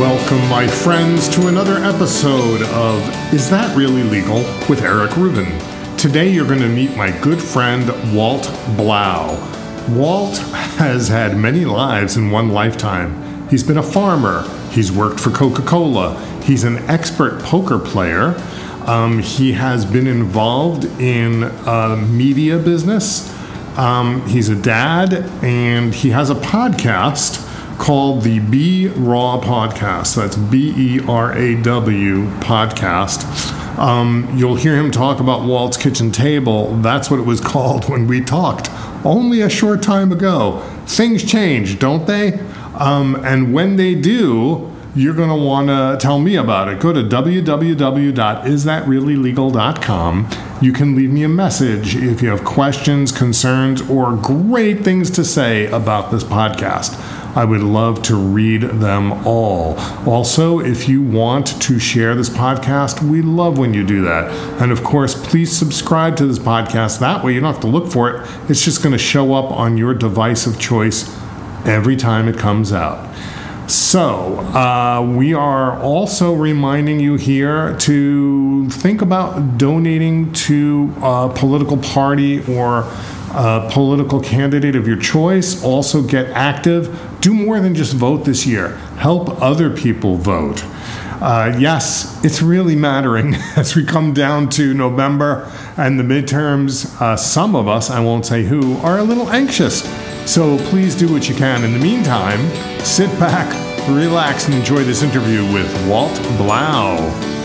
Welcome, my friends, to another episode of Is That Really Legal with Eric Rubin. Today, you're going to meet my good friend, Walt Blau. Walt has had many lives in one lifetime. He's been a farmer, he's worked for Coca Cola, he's an expert poker player, um, he has been involved in a media business, um, he's a dad, and he has a podcast called the B Raw Podcast. That's B E R A W Podcast. Um, you'll hear him talk about Walt's Kitchen Table. That's what it was called when we talked only a short time ago. Things change, don't they? Um, and when they do, you're going to want to tell me about it. Go to www.isthatreallylegal.com. You can leave me a message if you have questions, concerns, or great things to say about this podcast. I would love to read them all. Also, if you want to share this podcast, we love when you do that. And of course, please subscribe to this podcast. That way, you don't have to look for it, it's just going to show up on your device of choice every time it comes out. So, uh, we are also reminding you here to think about donating to a political party or a political candidate of your choice. Also, get active. Do more than just vote this year, help other people vote. Uh, yes, it's really mattering as we come down to November and the midterms. Uh, some of us, I won't say who, are a little anxious. So please do what you can. In the meantime, sit back, relax, and enjoy this interview with Walt Blau.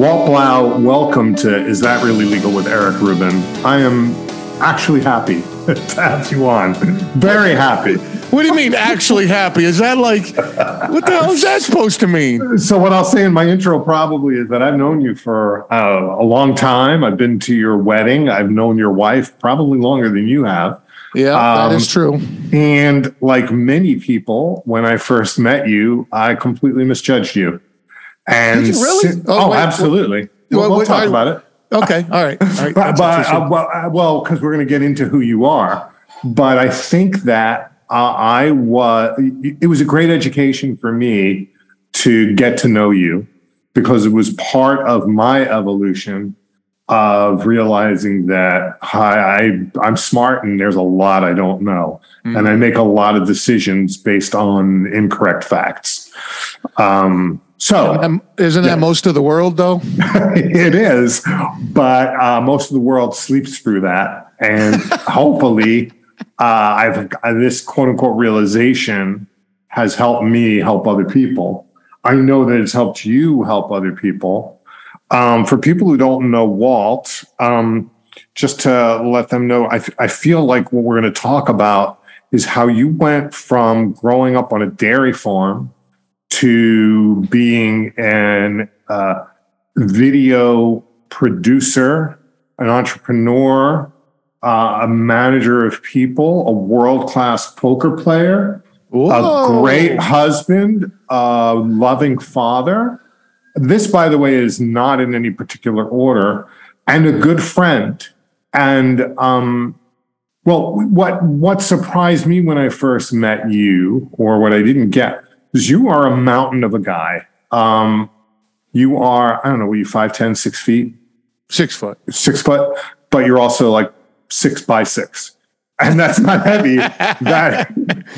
Walt Blau, welcome to Is That Really Legal with Eric Rubin. I am actually happy to have you on. Very happy. What do you mean, actually happy? Is that like, what the hell is that supposed to mean? So, what I'll say in my intro probably is that I've known you for uh, a long time. I've been to your wedding. I've known your wife probably longer than you have. Yeah, Um, that is true. And like many people, when I first met you, I completely misjudged you. And Did you really? si- Oh, oh, wait, absolutely. well, we'll, we'll talk I- about it. Okay, all right, all right. But, but uh, well, uh, well, because we're going to get into who you are. But I think that uh, I was. It was a great education for me to get to know you because it was part of my evolution of realizing that hi, I I'm smart and there's a lot I don't know, and I make a lot of decisions based on incorrect facts. Um, so isn't that most of the world, though? it is, but uh, most of the world sleeps through that, and hopefully, uh, I've uh, this quote unquote realization has helped me help other people. I know that it's helped you help other people. Um, for people who don't know Walt, um, just to let them know, I, I feel like what we're going to talk about is how you went from growing up on a dairy farm to being an uh, video producer, an entrepreneur, uh, a manager of people, a world class poker player, a great husband, a loving father. This, by the way, is not in any particular order, and a good friend. And um, well, what what surprised me when I first met you, or what I didn't get, is you are a mountain of a guy. Um, you are, I don't know, were you 5'10, six feet? six foot. six foot, but you're also like six by six. And that's not heavy. that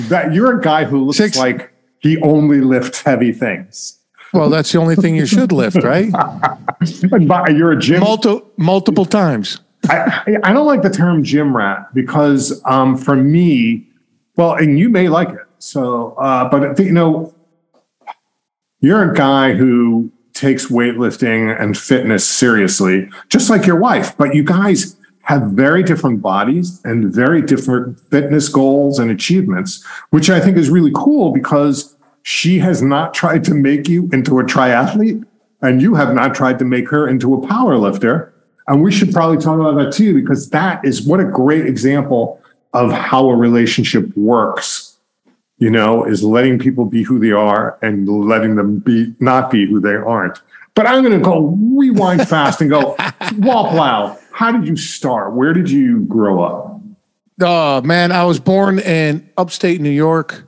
that you're a guy who looks Six- like he only lifts heavy things. Well, that's the only thing you should lift, right? You're a gym. Multi- multiple times. I, I- I don't like the term gym rat because um, for me, well, and you may like it. So, uh, but you know, you're a guy who takes weightlifting and fitness seriously, just like your wife. But you guys have very different bodies and very different fitness goals and achievements, which I think is really cool because she has not tried to make you into a triathlete and you have not tried to make her into a power lifter. And we should probably talk about that too, because that is what a great example of how a relationship works. You know, is letting people be who they are and letting them be not be who they aren't. But I'm going to go rewind fast and go, Blau, how did you start? Where did you grow up? Oh man, I was born in upstate New York.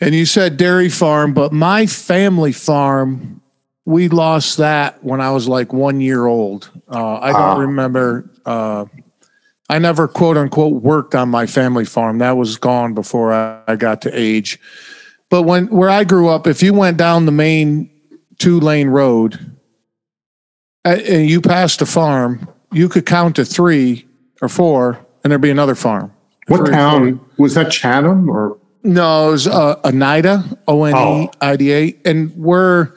And you said dairy farm, but my family farm, we lost that when I was like one year old. Uh, I don't Ah. remember. Uh, I never quote unquote worked on my family farm. That was gone before I, I got to age. But when where I grew up, if you went down the main two lane road and you passed a farm, you could count to three or four, and there'd be another farm. What town was that? Chatham or No, it was uh, Oneida, O N E I D A. And we're,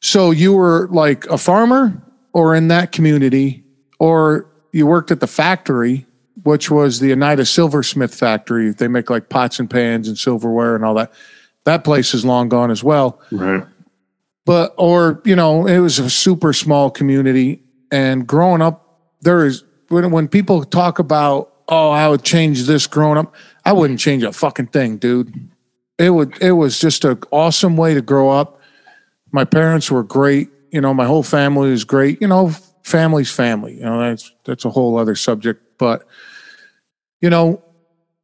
so you were like a farmer or in that community, or you worked at the factory, which was the Oneida Silversmith factory. They make like pots and pans and silverware and all that. That place is long gone as well. right? But, or, you know, it was a super small community. And growing up, there is, when, when people talk about, oh, I would change this growing up, I wouldn't change a fucking thing, dude. It would, it was just an awesome way to grow up. My parents were great. You know, my whole family was great. You know, family's family. You know, that's, that's a whole other subject. But, you know,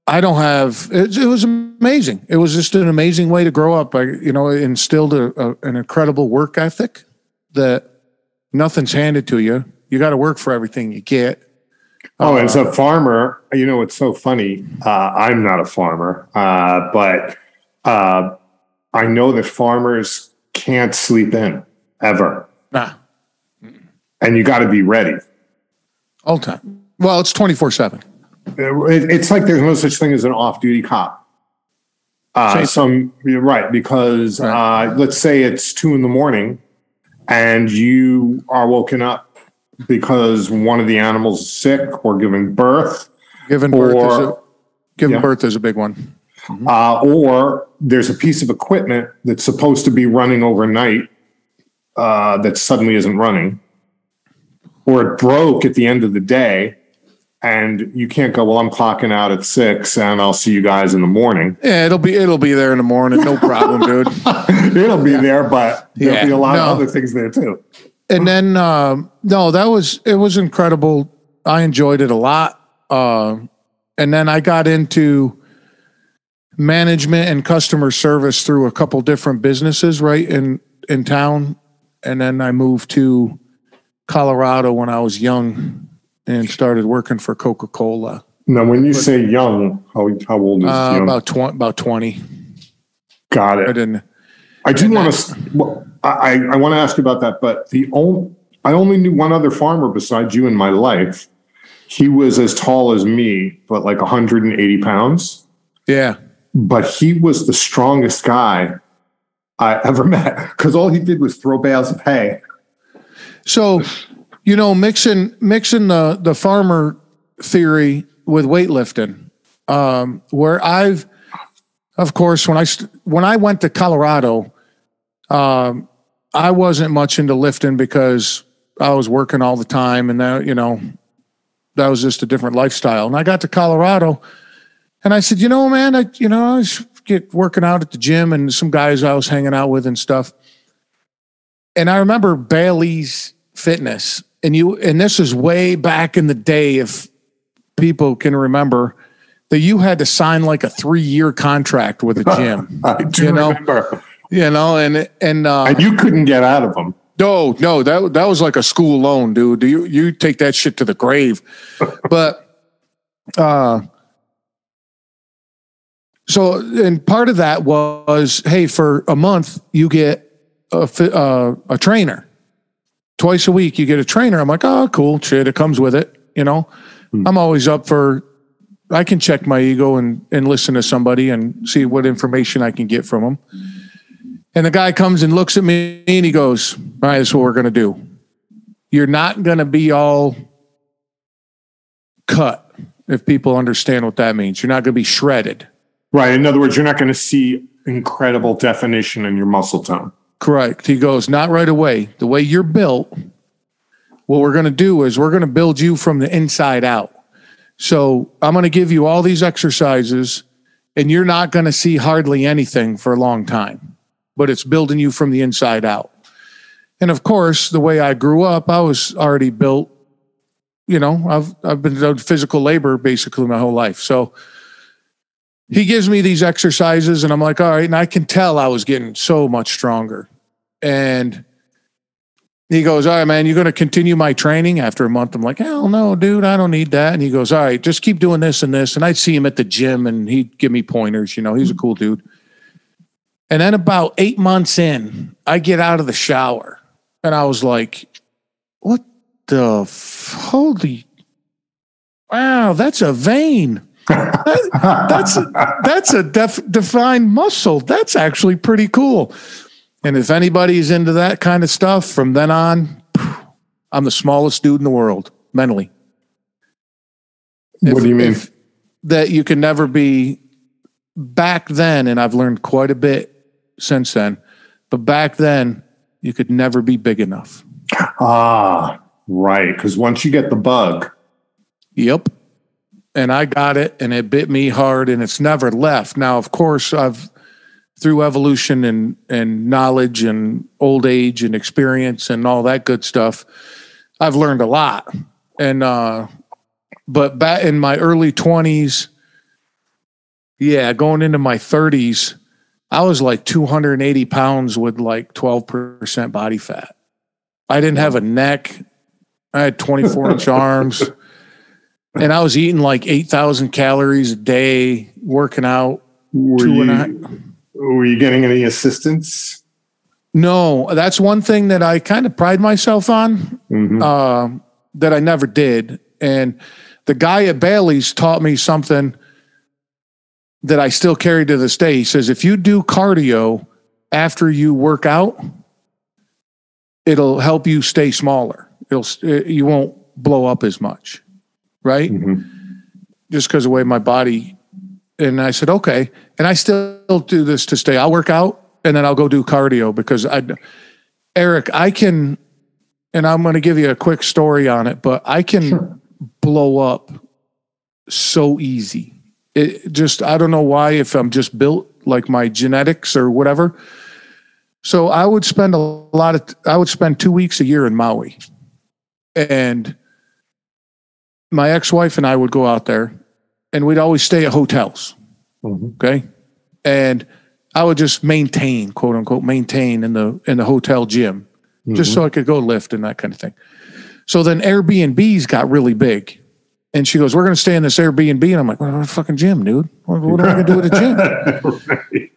I don't have. It, it was amazing. It was just an amazing way to grow up. I, you know, instilled a, a, an incredible work ethic that nothing's handed to you. You got to work for everything you get. Oh, as a farmer, you know, it's so funny. Uh, I'm not a farmer, uh, but uh, I know that farmers can't sleep in ever, Nah, and you got to be ready. all the time. Well, it's twenty four seven. It's like there's no such thing as an off-duty cop. Uh, some you're right because Right. uh, let's say it's two in the morning, and you are woken up because one of the animals is sick or giving birth, Giving birth is a or giving Yeah. birth is a big one. uh, or there's a piece of equipment that's supposed to be running overnight uh, that suddenly isn't running, or it broke at the end of the day, and you can't go. Well, I'm clocking out at six, and I'll see you guys in the morning. Yeah, it'll be it'll be there in the morning. No problem, dude. It'll be there, but there'll Yeah. be a lot No. of other things there too. and then um, no, that was it was incredible. I enjoyed it a lot. Uh, and then I got into management and customer service through a couple different businesses right in in town. And then I moved to Colorado when I was young and started working for Coca Cola. Now, when you say young, how, how old is Uh, young? about twenty, about twenty. Got it. I didn't. I do want to. Well, I I want to ask you about that, but the only I only knew one other farmer besides you in my life. He was as tall as me, but like 180 pounds. Yeah. But he was the strongest guy I ever met because all he did was throw bales of hay. So, you know, mixing mixing the the farmer theory with weightlifting, um, where I've, of course, when I when I went to Colorado, um, I wasn't much into lifting because I was working all the time, and that you know, that was just a different lifestyle. And I got to Colorado, and I said, you know, man, I you know, I was get working out at the gym, and some guys I was hanging out with and stuff and I remember Bally's Fitness, and you, and this is way back in the day, if people can remember, that you had to sign like a three-year contract with a gym, I do You know? remember. you know, and and uh, And you couldn't get out of them. no, no, that that was like a school loan, dude. You you take that shit to the grave. but uh so and part of that was hey, for a month you get a uh, a trainer. Twice a week you get a trainer. I'm like, "Oh, cool. Shit, it comes with it, you know." Hmm. I'm always up for I can check my ego and and listen to somebody and see what information I can get from them. And the guy comes and looks at me and he goes, All right, this is what we're going to do. You're not going to be all cut, if people understand what that means. You're not going to be shredded. Right. In other words, you're not going to see incredible definition in your muscle tone. Correct. He goes, Not right away. The way you're built, what we're going to do is we're going to build you from the inside out. So I'm going to give you all these exercises, and you're not going to see hardly anything for a long time, but it's building you from the inside out. And of course, the way I grew up, I was already built you know, I've I've been doing physical labor basically my whole life. So he gives me these exercises and I'm like, all right, and I can tell I was getting so much stronger. And he goes, All right, man, you're going to continue my training after a month. I'm like, Hell no, dude, I don't need that. And he goes, All right, just keep doing this and this. And I'd see him at the gym and he'd give me pointers. You know, he's a cool dude. And then about eight months in, I get out of the shower and I was like, What the f- holy wow, that's a vein. That- that's a, that's a def, defined muscle. That's actually pretty cool. And if anybody's into that kind of stuff, from then on, I'm the smallest dude in the world mentally. What do you mean? if- that you can never be back then, and I've learned quite a bit since then, but back then, you could never be big enough. Ah, right. Because once you get the bug, Yep. And I got it and it bit me hard and it's never left. Now, of course, I've through evolution and and knowledge and old age and experience and all that good stuff, I've learned a lot. And uh but back in my early 20s, yeah, going into my 30s, I was like 280 pounds with like 12% body fat. I didn't have a neck. I had 24 inch arms and I was eating like 8,000 calories a day, working out were two you, and a were you getting any assistance? No, that's one thing that I kind of pride myself on Mhm. uh, that I never did. And the guy at Bally's taught me something that I still carry to this day. He says, if you do cardio after you work out, it'll help you stay smaller. It'll, you won't blow up as much. Right. Mhm. just because of the way my body. And I said, okay. And I still do this to stay. I'll work out and then I'll go do cardio because I, Eric, I can, and I'm going to give you a quick story on it, but I can Sure. blow up so easy. It just, I don't know why, if I'm just built like my genetics or whatever. So I would spend a lot of, I would spend two weeks a year in Maui. And my ex wife and I would go out there and we'd always stay at hotels. Mhm. Okay. And I would just maintain, quote unquote, maintain in the in the hotel gym, just so I could go lift and that kind of thing. So then Airbnbs got really big. And she goes, We're gonna stay in this Airbnb. And I'm like, What a fucking gym, dude. What, what am I gonna do at a gym? right.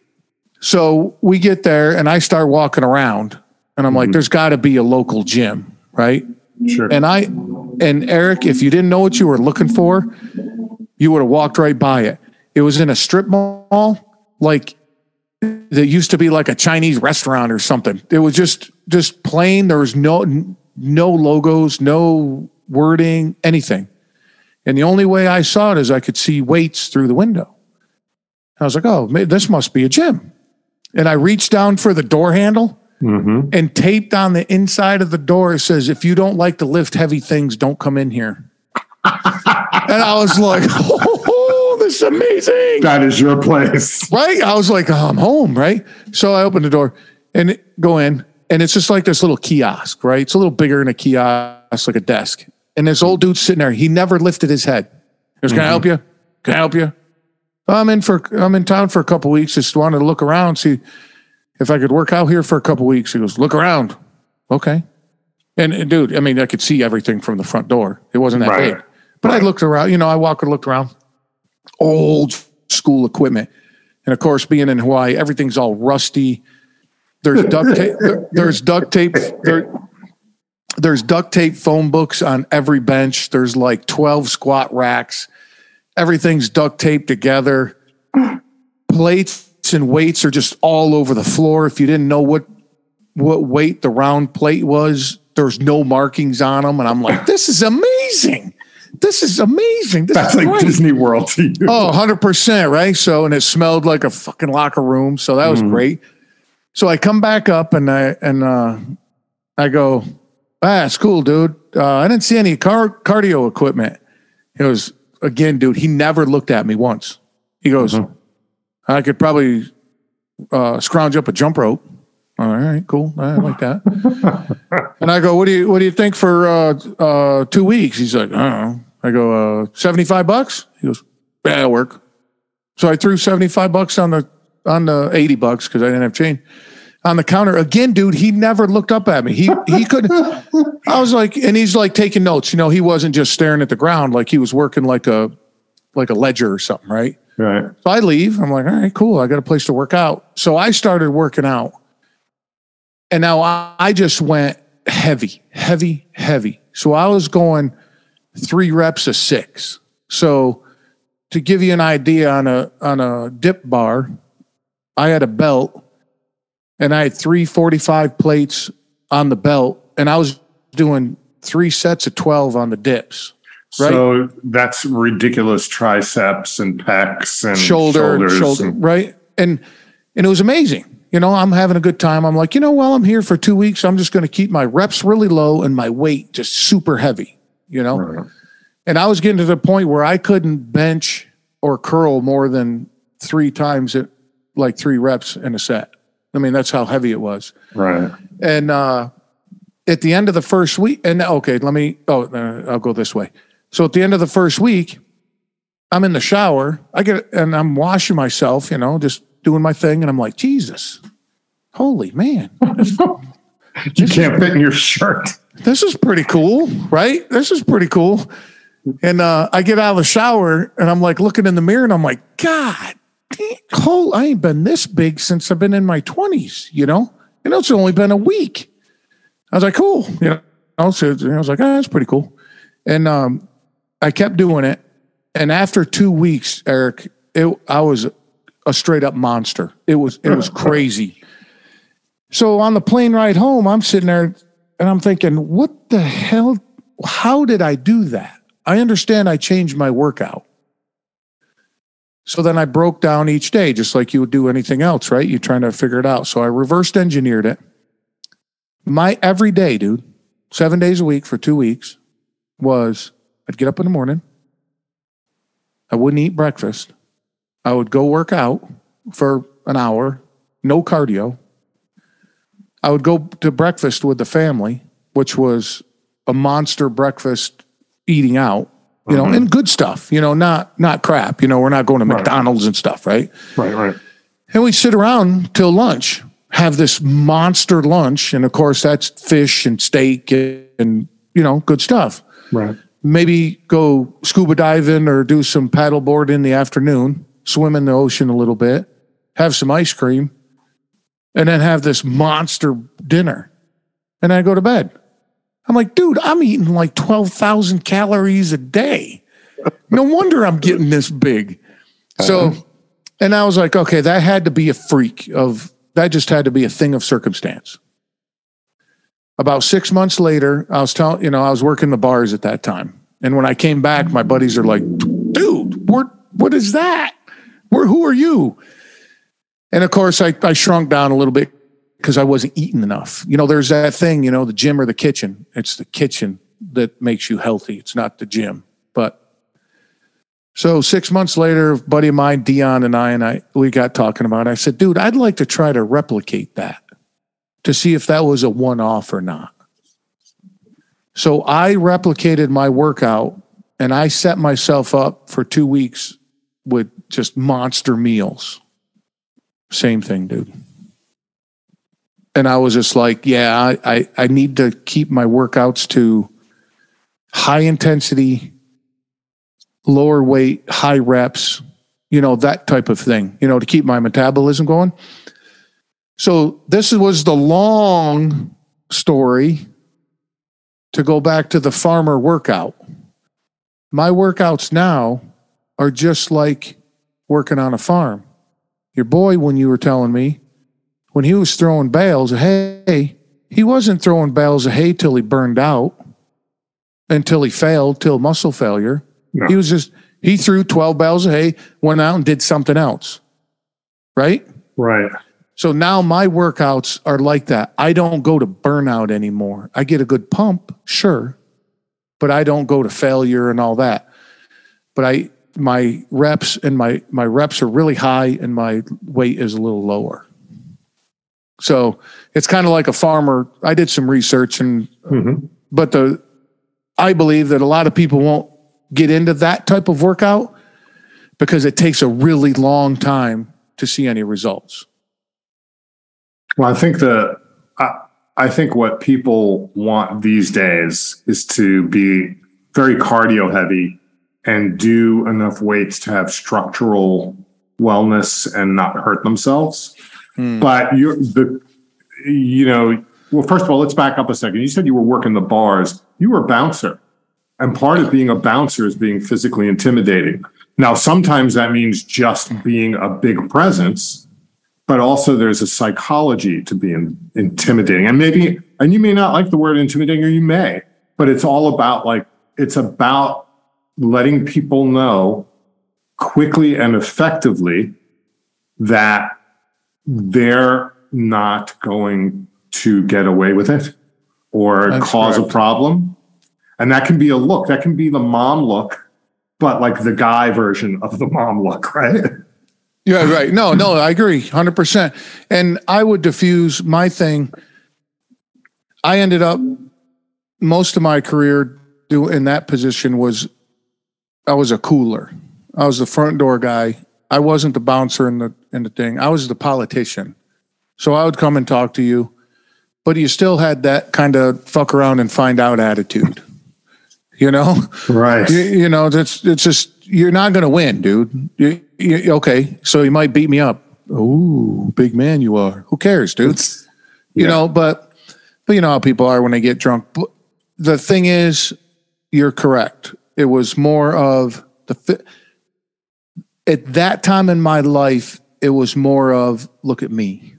So we get there and I start walking around and I'm like, there's got to be a local gym, right? Sure. And I, and Eric, if you didn't know what you were looking for, you would have walked right by it. It was in a strip mall, like that used to be like a Chinese restaurant or something. It was just, just plain. There was no, no logos, no wording, anything. And the only way I saw it is I could see weights through the window. I was like, oh, this must be a gym. And I reached down for the door handle Mhm. and taped on the inside of the door says, if you don't like to lift heavy things, don't come in here. and I was like, oh, this is amazing. That is your place. Right? I was like, oh, I'm home, right? So I opened the door and go in, and it's just like this little kiosk, right? It's a little bigger than a kiosk, like a desk. And this old dude sitting there, he never lifted his head. He goes, Can I help you? Can I help you? I'm in for I'm in town for a couple weeks. Just wanted to look around, see if I could work out here for a couple weeks. He goes, Look around. Okay. And, and dude, I mean, I could see everything from the front door. It wasn't that Right. big. But I looked around, you know, I walked and looked around. Old school equipment. And of course, being in Hawaii, everything's all rusty. There's duct tape. there- there's duct tape. There, there's duct tape phone books on every bench. There's like 12 squat racks. Everything's duct taped together. Plates and weights are just all over the floor. If you didn't know what what weight the round plate was, there's no markings on them. And I'm like, this is amazing. This is amazing. This That's is like great. Disney World to you. Oh, 100%, right? So, and it smelled like a fucking locker room. So that was Mhm. great. So I come back up and I, and, uh, I go, ah, it's cool, dude. Uh, I didn't see any car, cardio equipment. He goes, again, dude, he never looked at me once. He goes, Mhm. I could probably, uh, scrounge up a jump rope. All right, cool. I like that. and I go, what do you what do you think for uh, uh, two weeks? He's like, I don't know. I go, uh, seventy five bucks. He goes, yeah, that'll work. So I threw seventy five bucks on the on the eighty bucks because I didn't have change on the counter again, dude. He never looked up at me. He he could. I was like, and he's like taking notes. You know, he wasn't just staring at the ground like he was working like a like a ledger or something, right? Right. So I leave. I'm like, all right, cool. I got a place to work out. So I started working out. And now I, I just went heavy, heavy, heavy. So I was going three reps of six. So to give you an idea on a on a dip bar, I had a belt and I had three 45 plates on the belt, and I was doing three sets of 12 on the dips. Right? So that's ridiculous triceps and pecs and shoulder, shoulders shoulder, and- right? And and it was amazing. You know, I'm having a good time. I'm like, you know, while I'm here for two weeks, I'm just going to keep my reps really low and my weight just super heavy. You know, Right. and I was getting to the point where I couldn't bench or curl more than three times at like three reps in a set. I mean, that's how heavy it was. Right. And uh, at the end of the first week, and okay, let me. Oh, uh, I'll go this way. So at the end of the first week, I'm in the shower. I get and I'm washing myself. You know, just doing my thing, and I'm like, Jesus, holy man, You can't fit in your shirt. this is pretty cool, right? This is pretty cool. And uh, I get out of the shower, and I'm like looking in the mirror, and I'm like, God, dang, whole I ain't been this big since I've been in my 20s. You know, you know, it's only been a week. I was like, cool. You know, so I was like, oh, that's pretty cool. And um, I kept doing it. And after two weeks, Eric, it, I was a straight up monster. It was it was crazy. So on the plane ride home, I'm sitting there and I'm thinking, what the hell? How did I do that? I understand I changed my workout. So then I broke down each day, just like you would do anything else, right? You're trying to figure it out. So I reversed engineered it. My every day, dude, seven days a week for two weeks was I'd get up in the morning. I wouldn't eat breakfast. I would go work out for an hour, no cardio. I would go to breakfast with the family, which was a monster breakfast eating out, you know, uh-huh. and good stuff, you know, not not crap. You know, we're not going to McDonald's and stuff, right? Right. Right. And we sit around till lunch, have this monster lunch, and of course that's fish and steak and you know, good stuff. Right. Maybe go scuba diving or do some paddleboard in the afternoon, swim in the ocean a little bit, have some ice cream, and then have this monster dinner. And I go to bed. I'm like, dude, I'm eating like 12,000 calories a day. No wonder I'm getting this big. So, uh-huh. and I was like, okay, that had to be a freak of, that just had to be a thing of circumstance. About six months later, I was telling, you know, I was working the bars at that time. And when I came back, my buddies are like, dude, what, what is that? Where, who are you? And of course, I, I shrunk down a little bit because I wasn't eating enough. You know, there's that thing, you know, the gym or the kitchen. It's the kitchen that makes you healthy. It's not the gym. But so six months later, buddy of mine, Dion, and I, and I, we got talking about. It. I said, dude, I'd like to try to replicate that to see if that was a one-off or not. So I replicated my workout and I set myself up for two weeks with just monster meals. Same thing, dude. And I was just like, yeah, I, I, I need to keep my workouts to high intensity, lower weight, high reps, you know, that type of thing, you know, to keep my metabolism going. So this was the long story to go back to the farmer workout. My workouts now are just like working on a farm. Your boy, when you were telling me, when he was throwing bales of hay, he wasn't throwing bales of hay till he burned out, until he failed, till muscle failure. No. He was just, he threw 12 bales of hay, went out and did something else. Right? Right. So now my workouts are like that. I don't go to burnout anymore. I get a good pump, sure, but I don't go to failure and all that. But I my reps and my my reps are really high and my weight is a little lower. So it's kind of like a farmer. I did some research and, mm-hmm. but the, I believe that a lot of people won't get into that type of workout because it takes a really long time to see any results. Well, I think the I, I think what people want these days is to be very cardio heavy and do enough weights to have structural wellness and not hurt themselves. Hmm. But you the you know, well, first of all, let's back up a second. You said you were working the bars. You were a bouncer. And part of being a bouncer is being physically intimidating. Now, sometimes that means just being a big presence, but also there's a psychology to being intimidating. And maybe, and you may not like the word intimidating, or you may, but it's all about like, it's about letting people know quickly and effectively that they're not going to get away with it or That's cause correct. a problem. And that can be a look, that can be the mom look, but like the guy version of the mom look, right? Yeah, right. No, no, I agree 100%. And I would diffuse my thing. I ended up most of my career do in that position was I was a cooler. I was the front door guy. I wasn't the bouncer in the in the thing. I was the politician. So I would come and talk to you, but you still had that kind of fuck around and find out attitude. You know? Right. you, you know, that's it's just you're not going to win, dude. You, you, okay, so you might beat me up. Ooh, big man you are. Who cares, dude? you know, but but you know how people are when they get drunk. But the thing is, you're correct. It was more of the at that time in my life. It was more of look at me,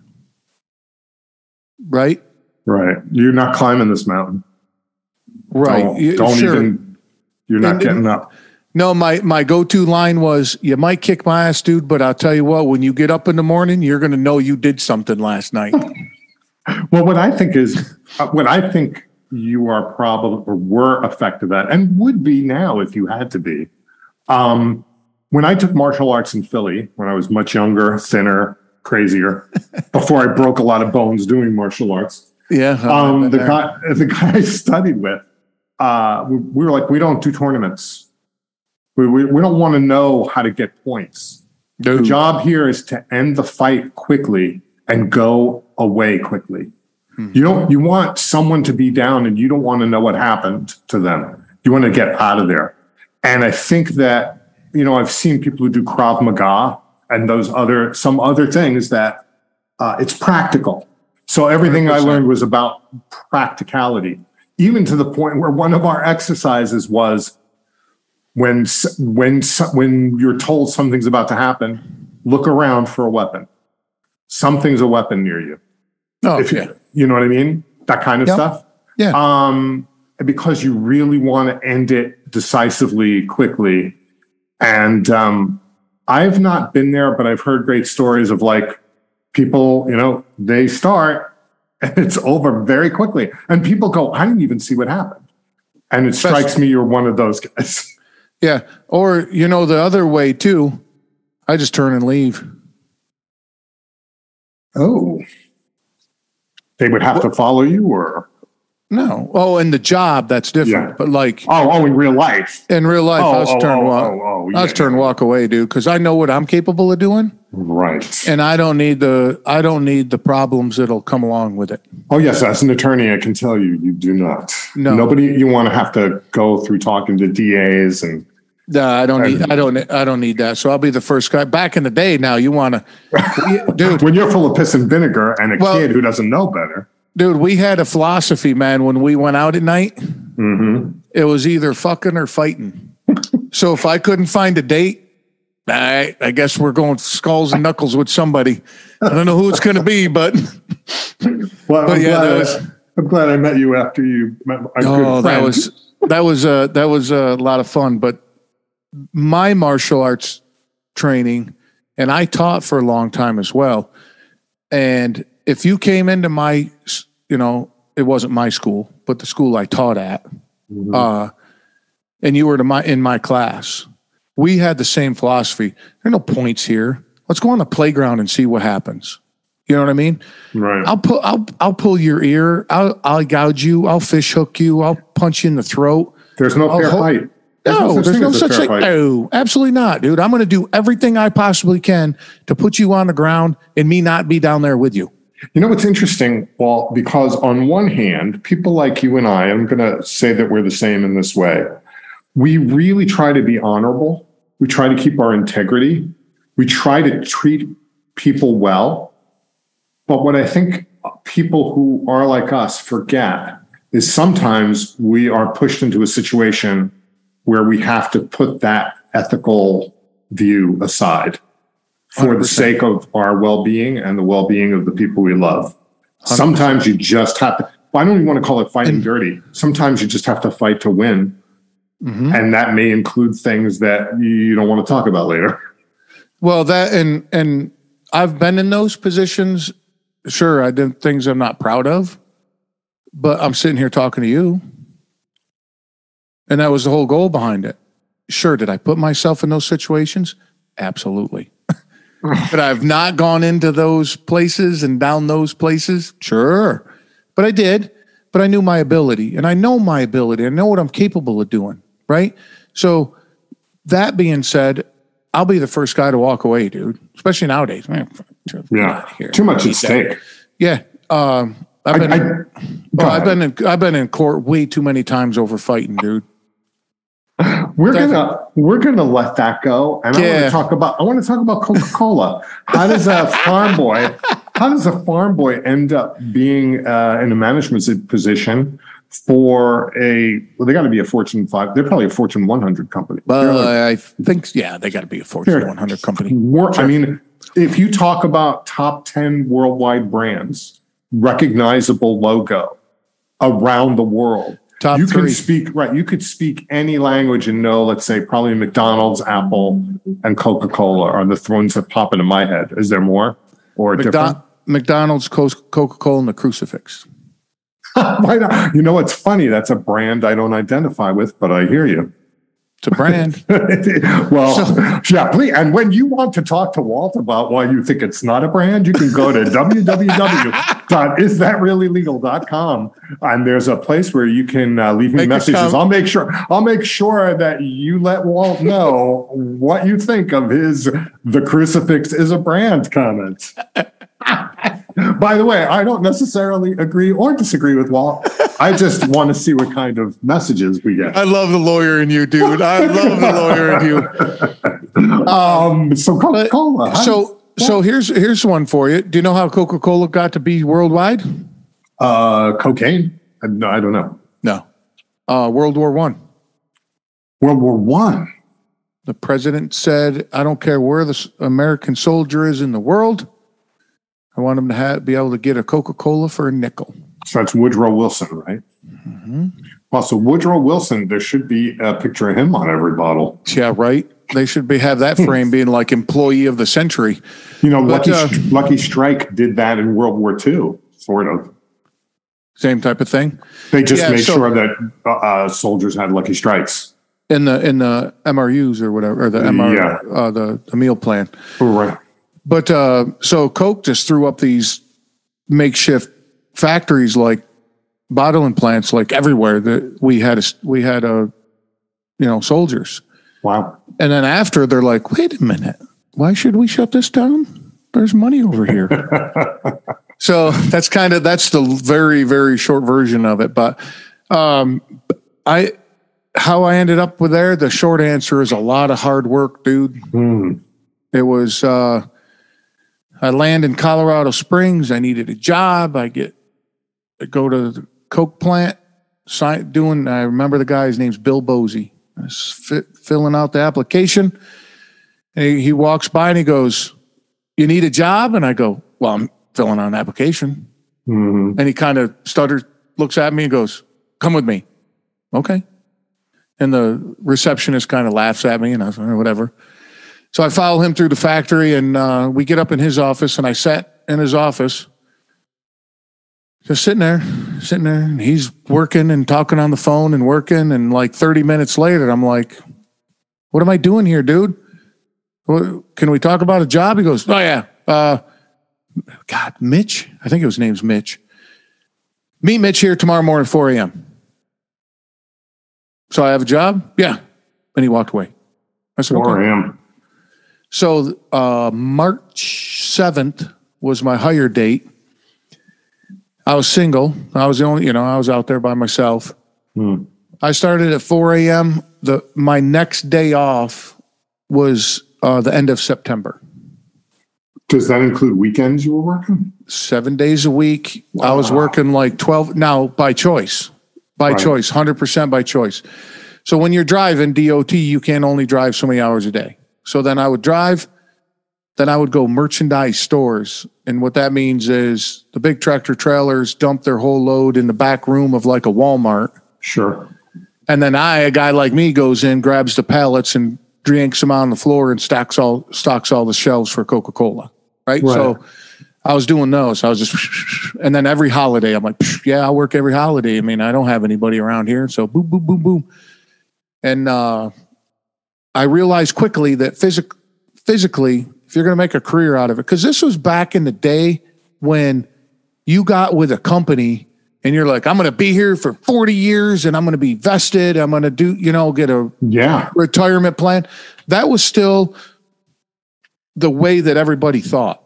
right? Right. You're not climbing this mountain. Right. Don't, don't sure. even, you're not And- getting up. No, my my go to line was, "You might kick my ass, dude, but I'll tell you what. When you get up in the morning, you're going to know you did something last night." Well, what I think is, uh, what I think you are probably or were effective at, and would be now if you had to be. Um, when I took martial arts in Philly, when I was much younger, thinner, crazier, before I broke a lot of bones doing martial arts, yeah. um, the guy, the guy I studied with, uh, we, we were like, we don't do tournaments. We, we, we don't want to know how to get points. The job here is to end the fight quickly and go away quickly. You don't you want someone to be down and you don't want to know what happened to them. You want to get out of there. And I think that, you know, I've seen people who do Krav Maga and those other some other things that uh, it's practical. So everything I 100%. learned was about practicality, even to the point where one of our exercises was when when when you're told something's about to happen, look around for a weapon. Something's a weapon near you. Oh, If you, yeah. you know what I mean, that kind of Yeah. stuff. Yeah. Um, because you really want to end it decisively, quickly, and um, I've not been there, but I've heard great stories of like people. You know, they start and it's over very quickly, and people go, "I didn't even see what happened." And it Especially- strikes me you're one of those guys. Yeah. Or, you know, the other way too, I just turn and leave. Oh. They would have to follow you or No. Oh, in the job, that's different. Yeah. But like oh oh in real life. in real life, Oh, I was oh, turn oh, walk. oh, oh, I was yeah, turn walk away, dude, because I know what I'm capable of doing, Right. and I don't need the I don't need the problems that'll come along with it. Oh yes, as an attorney, I can tell you, you do not. No. Nobody you want to have to go through talking to DAs and No, I don't need I don't I don't need that. So I'll be the first guy. Back in the day, now you want to, dude, when you're full of piss and vinegar and a Well- kid who doesn't know better. dude. We had a philosophy, man. When we went out at night, Mm-hmm. it was either fucking or fighting. so if I couldn't find a date, I, I guess we're going skulls and knuckles with somebody. I don't know who it's going to be, but Well, But I'm, yeah, glad that I, was- I'm glad I met you after you met a oh, that was that was uh, that was a lot of fun. But my martial arts training, and I taught for a long time as well. And if you came into my, you know, it wasn't my school, but the school I taught at, uh, and you were to my in my class, we had the same philosophy. There are no points here. Let's go on the playground and see what happens. You know what I mean? Right. I'll pull I'll I'll pull your ear. I'll I'll gouge you. I'll fish hook you. I'll punch you in the throat. There's no I'll fair fight. No, there's no such thing. fight. No, absolutely not, dude. I'm going to do everything I possibly can to put you on the ground and me not be down there with you. You know what's interesting? Well, because on one hand, people like you and I, I'm going to say that we're the same in this way. We really try to be honorable. We try to keep our integrity. We try to treat people well. But what I think people who are like us forget is sometimes we are pushed into a situation where we have to put that ethical view aside for the 100%. sake of our well-being and the well-being of the people we love. Sometimes you just have to. I don't even want to call it fighting dirty. Sometimes you just have to fight to win, Mhm. and that may include things that you don't want to talk about later. Well, that and and I've been in those positions. Sure, I did things I'm not proud of, but I'm sitting here talking to you, and that was the whole goal behind it. Sure, did I put myself in those situations? Absolutely. but I've not gone into those places and down those places. Sure, but I did. But I knew my ability, and I know my ability. I know what I'm capable of doing. Right. So that being said, I'll be the first guy to walk away, dude. Especially nowadays. Man, Yeah, too much at stake. Yeah. Um, I've been, I, go well, I've been in, I've been in court way too many times over fighting, dude. We're gonna we're gonna let that go, and I want to talk about I want to talk about Coca Cola. how does a farm boy how does a farm boy end up being uh, in a management position for a well? They got to be a Fortune five. They're probably a Fortune one hundred company. They're like- I think, yeah, they got to be a Fortune 100 company. Wor- I mean, if you talk about top 10 worldwide brands, recognizable logo around the world, Top you can speak, right? You could speak any language and know, let's say, probably McDonald's, Apple, and Coca Cola are the ones that pop into my head. Is there more or different? McDonald's, Coca Cola, and the crucifix. Why not? You know what's funny? That's a brand I don't identify with, but I hear you. A brand. well, yeah, please. And when you want to talk to Walt about why you think it's not a brand, you can go to www.isthatreallylegal.com and there's a place where you can uh, leave me Make messages. I'll make sure I'll make sure that you let Walt know what you think of his "the crucifix is a brand" comments. By the way, I don't necessarily agree or disagree with Walt. I just want to see what kind of messages we get. I love the lawyer in you, dude. I love the lawyer in you. Um, so Coca Cola. So, so here's here's one for you. Do you know how Coca Cola got to be worldwide? uh, cocaine. I, no, I don't know. No, uh, World War One. World War One. The president said, "I don't care where the American soldier is in the world. I want him to have, be able to get a Coca Cola for a nickel." So that's Woodrow Wilson, right? Well, so Woodrow Wilson, there should be a picture of him on every bottle. Yeah, right. They should be have that frame being like employee of the century. You know, But, Lucky uh, Lucky Strike did that in World War II, sort of. Same type of thing. They just Yeah, made so- sure that uh, uh, soldiers had Lucky Strikes. In the in the MRUs or whatever, or the MR, Yeah. uh, the the meal plan. Right. But uh, so Coke just threw up these makeshift factories, like bottling plants, like everywhere that we had. A, we had a, you know, soldiers. Wow. And then after, they're like, "Wait a minute, why should we shut this down? There's money over here." so that's kind of that's the very very short version of it. But um, I, how I ended up with there, the short answer is a lot of hard work, dude. Hmm. It was uh, I land in Colorado Springs. I needed a job. I get I go to the Coke plant, sign, doing. I remember the guy's name's Bill Bosey. I was fi- filling out the application, and he, he walks by and he goes, "You need a job?" And I go, "Well, I'm filling out an application." Hmm. And he kind of stutters, looks at me, and goes, "Come with me." Okay. And the receptionist kind of laughs at me, and I was like, whatever. So I follow him through the factory, and uh, we get up in his office, and I sat in his office, just sitting there, sitting there, and he's working and talking on the phone and working, and like 30 minutes later, I'm like, "What am I doing here, dude? What, can we talk about a job?" He goes, "Oh yeah, uh, God, Mitch. I think his name's Mitch. Meet Mitch here tomorrow morning, 4 a.m. So I have a job? Yeah. And he walked away. I said, Or okay. So uh, March 7th was my hire date. I was single. I was the only, you know, I was out there by myself. Hmm. I started at 4 a.m. The my next day off was uh, the end of September. Does that include weekends you were working? Seven days a week. I was working like 12 now by choice, by Right. choice, 100% by choice. So when you're driving DOT, you can only drive so many hours a day. So then I would drive, then I would go merchandise stores. And what that means is the big tractor trailers dump their whole load in the back room of like a Walmart. Sure. And then I, a guy like me, goes in, grabs the pallets and drinks them on the floor and stocks all stocks all the shelves for Coca Cola. Right? Right. So I was doing those. I was just, and then every holiday, I'm like, yeah, I work every holiday. I mean, I don't have anybody around here, so boom, boom, boom, boom. And uh, I realized quickly that physic- physically, if you're going to make a career out of it, because this was back in the day when you got with a company and you're like, I'm going to be here for 40 years and I'm going to be vested. I'm going to do, you know, get a Yeah. retirement plan. That was still the way that everybody thought.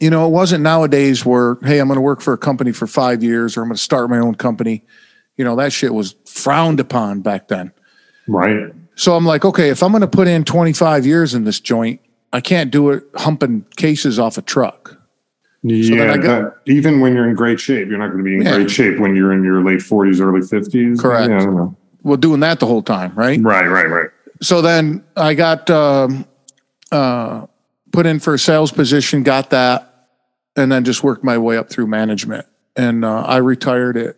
You know, it wasn't nowadays where, hey, I'm going to work for a company for five years or I'm going to start my own company. You know, that shit was frowned upon back then. Right. So I'm like, okay, if I'm going to put in 25 years in this joint, I can't do it humping cases off a truck. Yeah. I got- that- even when you're in great shape, you're not going to be in Yeah. great shape when you're in your late 40s, early 50s. Correct. Yeah, I don't know. Well, doing that the whole time, right? Right, right, right. so then I got um, uh, put in for a sales position, got that, and then just worked my way up through management. And uh, I retired at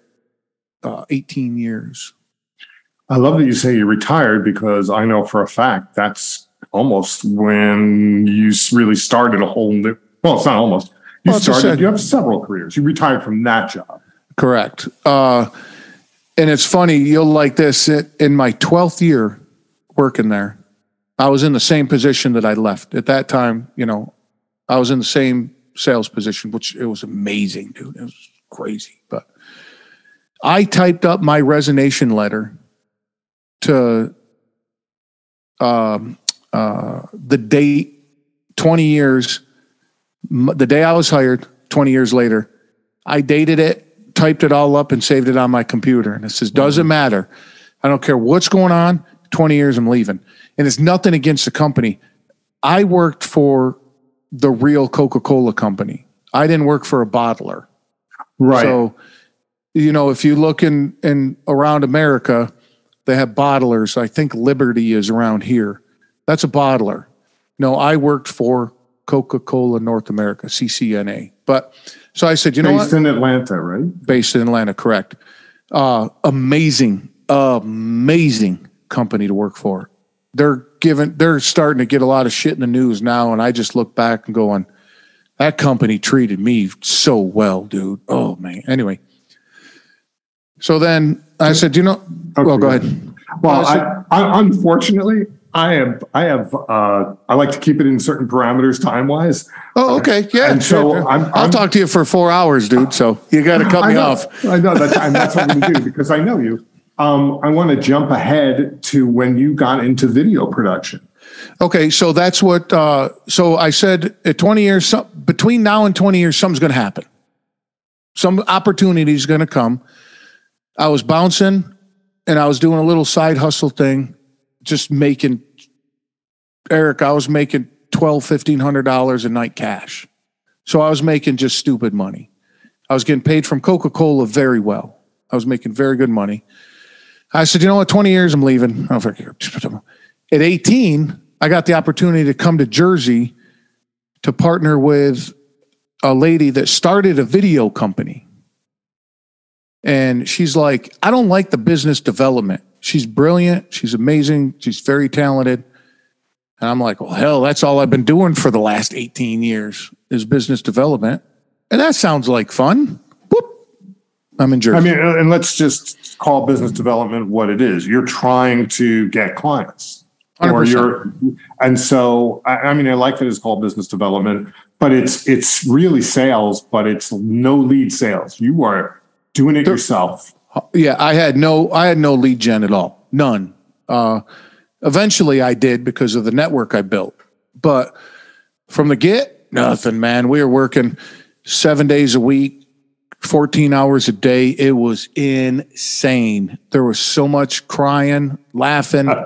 uh, 18 years. I love that you say you retired because I know for a fact that's almost when you really started a whole new. Well, it's not almost. You Well, started. You have several careers. You retired from that job. Correct. Uh, and it's funny, you'll like this. It, in my 12th year working there, I was in the same position that I left. At that time, you know, I was in the same sales position, which it was amazing, dude. It was crazy. But I typed up my resignation letter to um, uh, the date 20 years, m- the day I was hired, 20 years later. I dated it, typed it all up, and saved it on my computer. And it says, doesn't matter. I don't care what's going on. 20 years, I'm leaving. And it's nothing against the company. I worked for the real Coca Cola company. I didn't work for a bottler. Right. So, you know, if you look in, in around America, they have bottlers. I think Liberty is around here. That's a bottler. No, I worked for Coca Cola North America, CCNA. But so I said, you know what? Based in Atlanta, right? based in Atlanta, correct. Uh, amazing, amazing company to work for. They're giving, they're starting to get a lot of shit in the news now, and I just look back and going, that company treated me so well, dude. Oh man. Anyway, so then I said, "Do you know, well, go ahead. Well, I, I unfortunately I have I have uh, I like to keep it in certain parameters time wise. Oh, okay, yeah. And so sure. I'm- I'll I'm- talk to you for four hours, dude. So you got to cut I me know, off. I know that's and that's what I'm going to do because I know you. Um, I want to jump ahead to when you got into video production. Okay, so that's what. Uh, so I said at 20 years, some, between now and 20 years, something's going to happen. Some opportunity is going to come. I was bouncing, and I was doing a little side hustle thing, just making. Eric, I was making twelve, fifteen hundred dollars a night cash, so I was making just stupid money. I was getting paid from Coca Cola very well. I was making very good money. I said, you know what, 20 years, I'm leaving. Oh, Care. At 18, I got the opportunity to come to Jersey to partner with a lady that started a video company. And she's like, I don't like the business development. She's brilliant. She's amazing. She's very talented. And I'm like, well, hell, that's all I've been doing for the last 18 years is business development. And that sounds like fun. Whoop. I'm in Jersey. I mean, and let's just call business development what it is. You're trying to get clients. Or 100%. you're, and so I, I mean, I like that it's called business development, but it's it's really sales, but it's no lead sales. You are doing it yourself. Yeah, I had no I had no lead gen at all. None. Uh, eventually I did because of the network I built. But from the get, nothing, man. We were working seven days a week, 14 hours a day. It was insane. There was so much crying, laughing.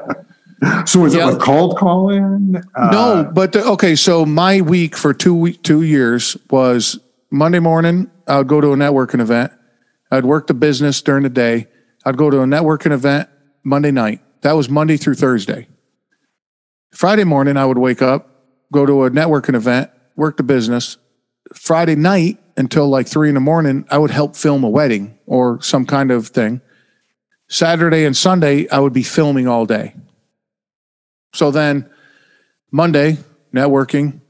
So was yeah. it a cold calling? Uh, no, but the, okay. So my week for two week two years was Monday morning. I'd go to a networking event. I'd work the business during the day. I'd go to a networking event Monday night. That was Monday through Thursday. Friday morning, I would wake up, go to a networking event, work the business. Friday night until like three in the morning, I would help film a wedding or some kind of thing. Saturday and Sunday, I would be filming all day. So then Monday, networking,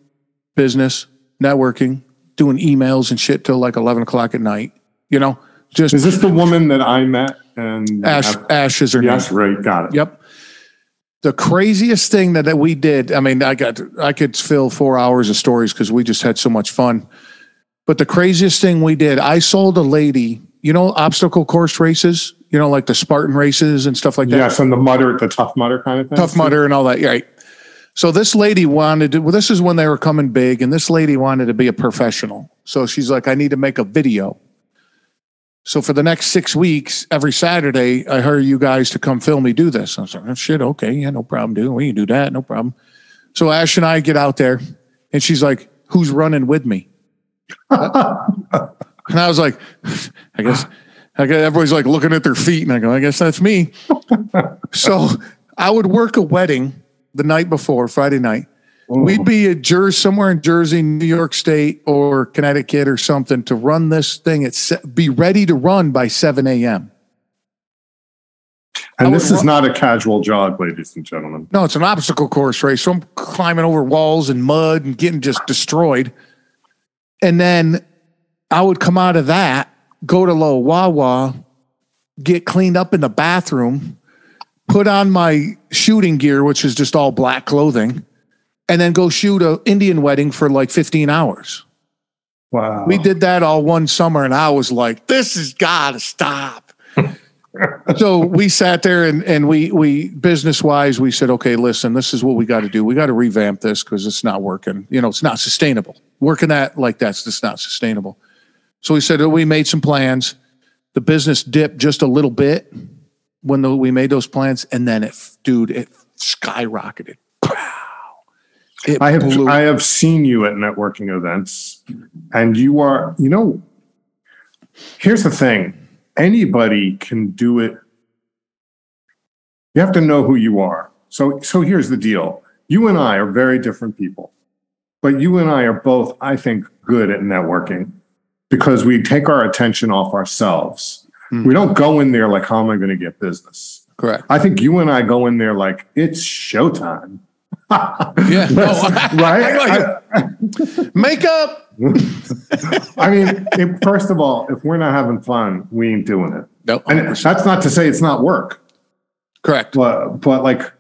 business, networking, doing emails and shit till like 11 o'clock at night. You know, just. Is this the woman that I met? And Ash, Ash is her yes, name. right. Got it. Yep. The craziest thing that, that we did, I mean, I got, I could fill four hours of stories because we just had so much fun. But the craziest thing we did, I sold a lady, you know, obstacle course races you know, like the Spartan races and stuff like that. Yes, and the Mudder, the Tough Mudder kind of thing. Tough Mudder and all that. Right. So this lady wanted to, well, this is when they were coming big, and this lady wanted to be a professional. So she's like, I need to make a video. So for the next six weeks, every Saturday, I hired you guys to come film me do this. I was like, oh, shit, okay, yeah, no problem, dude. We can do that, no problem. So Ash and I get out there, and she's like, Who's running with me? and I was like, I guess I guess everybody's like looking at their feet, and I go, I guess that's me. so I would work a wedding the night before, Friday night. We'd mm. be at Jersey, somewhere in Jersey, New York State, or Connecticut, or something to run this thing. At se- be ready to run by seven a.m. And this is run- not a casual jog, ladies and gentlemen. No, it's an obstacle course race. So I'm climbing over walls and mud and getting just destroyed. And then I would come out of that go to Low Wawa, get cleaned up in the bathroom, put on my shooting gear, which is just all black clothing, and then go shoot a Indian wedding for like 15 hours. Wow. We did that all one summer, and I was like, this has got to stop. so we sat there and, and we we business wise we said okay listen this is what we got to do we got to revamp this because it's not working you know it's not sustainable working that like that's just not sustainable so we said, oh, we made some plans. The business dipped just a little bit when the, we made those plans, and then it, dude, it skyrocketed. It I have blew. I have seen you at networking events, and you are, you know, here's the thing: anybody can do it. You have to know who you are. So, so here's the deal: you and I are very different people, but you and I are both, I think, good at networking because we take our attention off ourselves. Mm. We don't go in there like, how am I going to get business? Correct. I think you and I go in there like, it's showtime. Yeah. No, right? Makeup. I mean, if, first of all, if we're not having fun, we ain't doing it. Nope. And that's not to say it's not work. Correct. But, but like,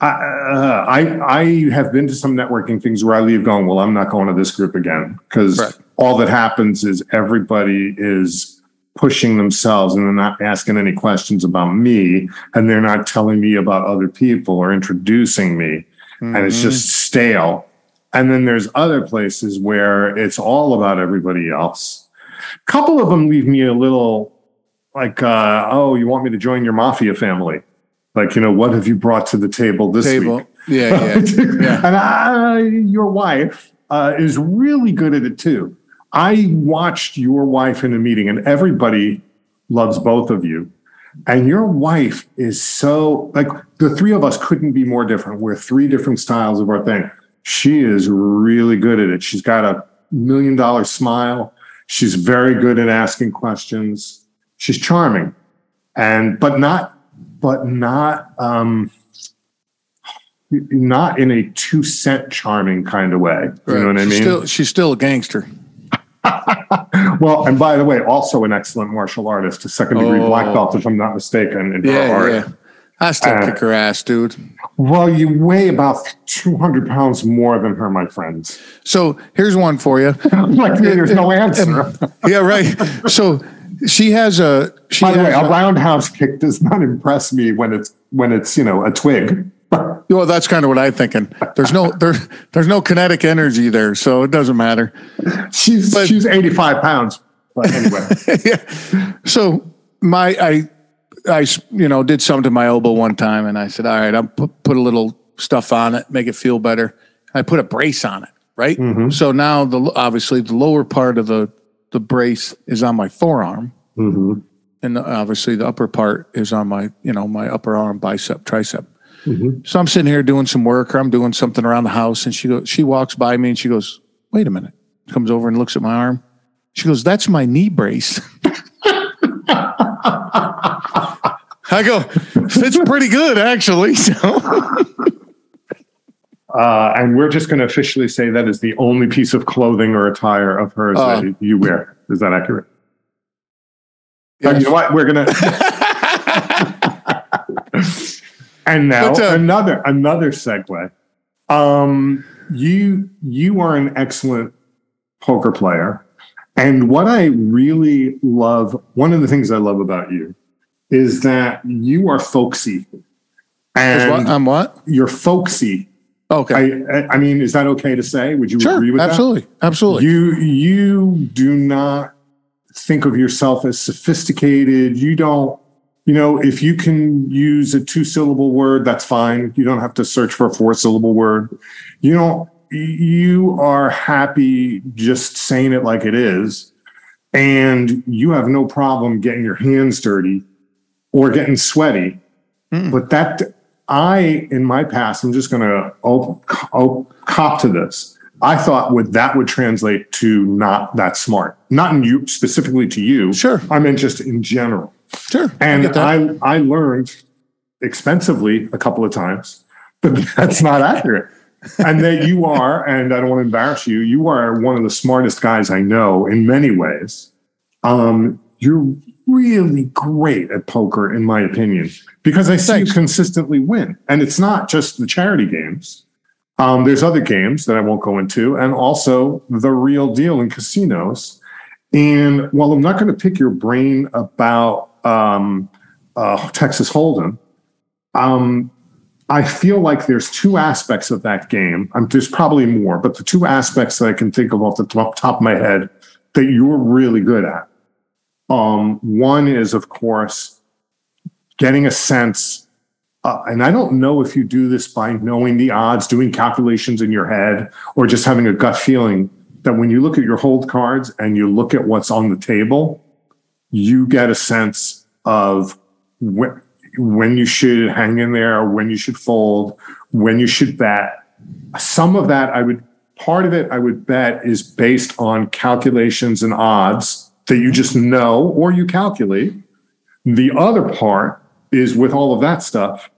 I, uh, I, I have been to some networking things where I leave going, well, I'm not going to this group again because all that happens is everybody is pushing themselves and they're not asking any questions about me and they're not telling me about other people or introducing me mm-hmm. and it's just mm-hmm. stale and then there's other places where it's all about everybody else a couple of them leave me a little like uh, oh you want me to join your mafia family like you know what have you brought to the table this table. week yeah yeah, yeah. and I, your wife uh, is really good at it too I watched your wife in a meeting, and everybody loves both of you. And your wife is so like the three of us couldn't be more different. We're three different styles of our thing. She is really good at it. She's got a million dollar smile. She's very good at asking questions. She's charming, and but not, but not, um, not in a two cent charming kind of way. You know what I mean? Still, she's still a gangster. well, and by the way, also an excellent martial artist, a second degree oh. black belt, if I'm not mistaken. In yeah, yeah. I still Uh, kick her ass, dude. Well, you weigh about 200 pounds more than her, my friends. So here's one for you. like, there's no answer. yeah, right. So she has a she By the way, a a- roundhouse kick does not impress me when it's when it's you know a twig. Well, that's kind of what I'm thinking. There's no there there's no kinetic energy there, so it doesn't matter. She's But- she's 85 pounds. But anyway, yeah. So my I I you know did something to my elbow one time, and I said, all right, I'll put, put a little stuff on it, make it feel better. I put a brace on it, right? So now the obviously the lower part of the the brace is on my forearm, Mhm. and the, obviously the upper part is on my you know my upper arm, bicep, tricep. So I'm sitting here doing some work, or I'm doing something around the house, and she goes, she walks by me, and she goes, "Wait a minute." Comes over and looks at my arm. She goes, "That's my knee brace." I go, "Fits pretty good, actually." So, uh, and we're just going to officially say that is the only piece of clothing or attire of hers Uh, that you wear. Is that accurate? Uh, you know what? We're gonna. and now But, uh, another another segue. Um, you you are an excellent poker player, and what I really love, one of the things I love about you, is that you are folksy, and what, I'm what? you're folksy. Okay, I I- mean, is that okay to say? Would you sure, agree with that? absolutely, absolutely. You you do not think of yourself as sophisticated. You don't, you know, if you can use a two syllable word, that's fine. You don't have to search for a four syllable word. You don't you are happy just saying it like it is. And you have no problem getting your hands dirty or getting sweaty. Mm. But that I, in my past, I'm just going to op- op- cop to this. I thought would that would translate to not that smart, not in you specifically to you. Sure. I mean just in general. Sure, And that. I I learned expensively a couple of times that that's not accurate. and that you are, and I don't want to embarrass you, you are one of the smartest guys I know in many ways. Um, you're really great at poker, in my opinion, because I see you consistently win. And it's not just the charity games. Um, there's other games that I won't go into, and also the real deal in casinos. And while I'm not going to pick your brain about um, uh, Texas Hold'em, um, I feel like there's two aspects of that game. There's probably more, but the two aspects that I can think of off the top, top of my head that you're really good at. Um, one is, of course, getting a sense. Uh, and I don't know if you do this by knowing the odds, doing calculations in your head, or just having a gut feeling that when you look at your hold cards and you look at what's on the table, you get a sense of when, when you should hang in there, when you should fold, when you should bet. Some of that, I would, part of it, I would bet is based on calculations and odds that you just know or you calculate. The other part is with all of that stuff,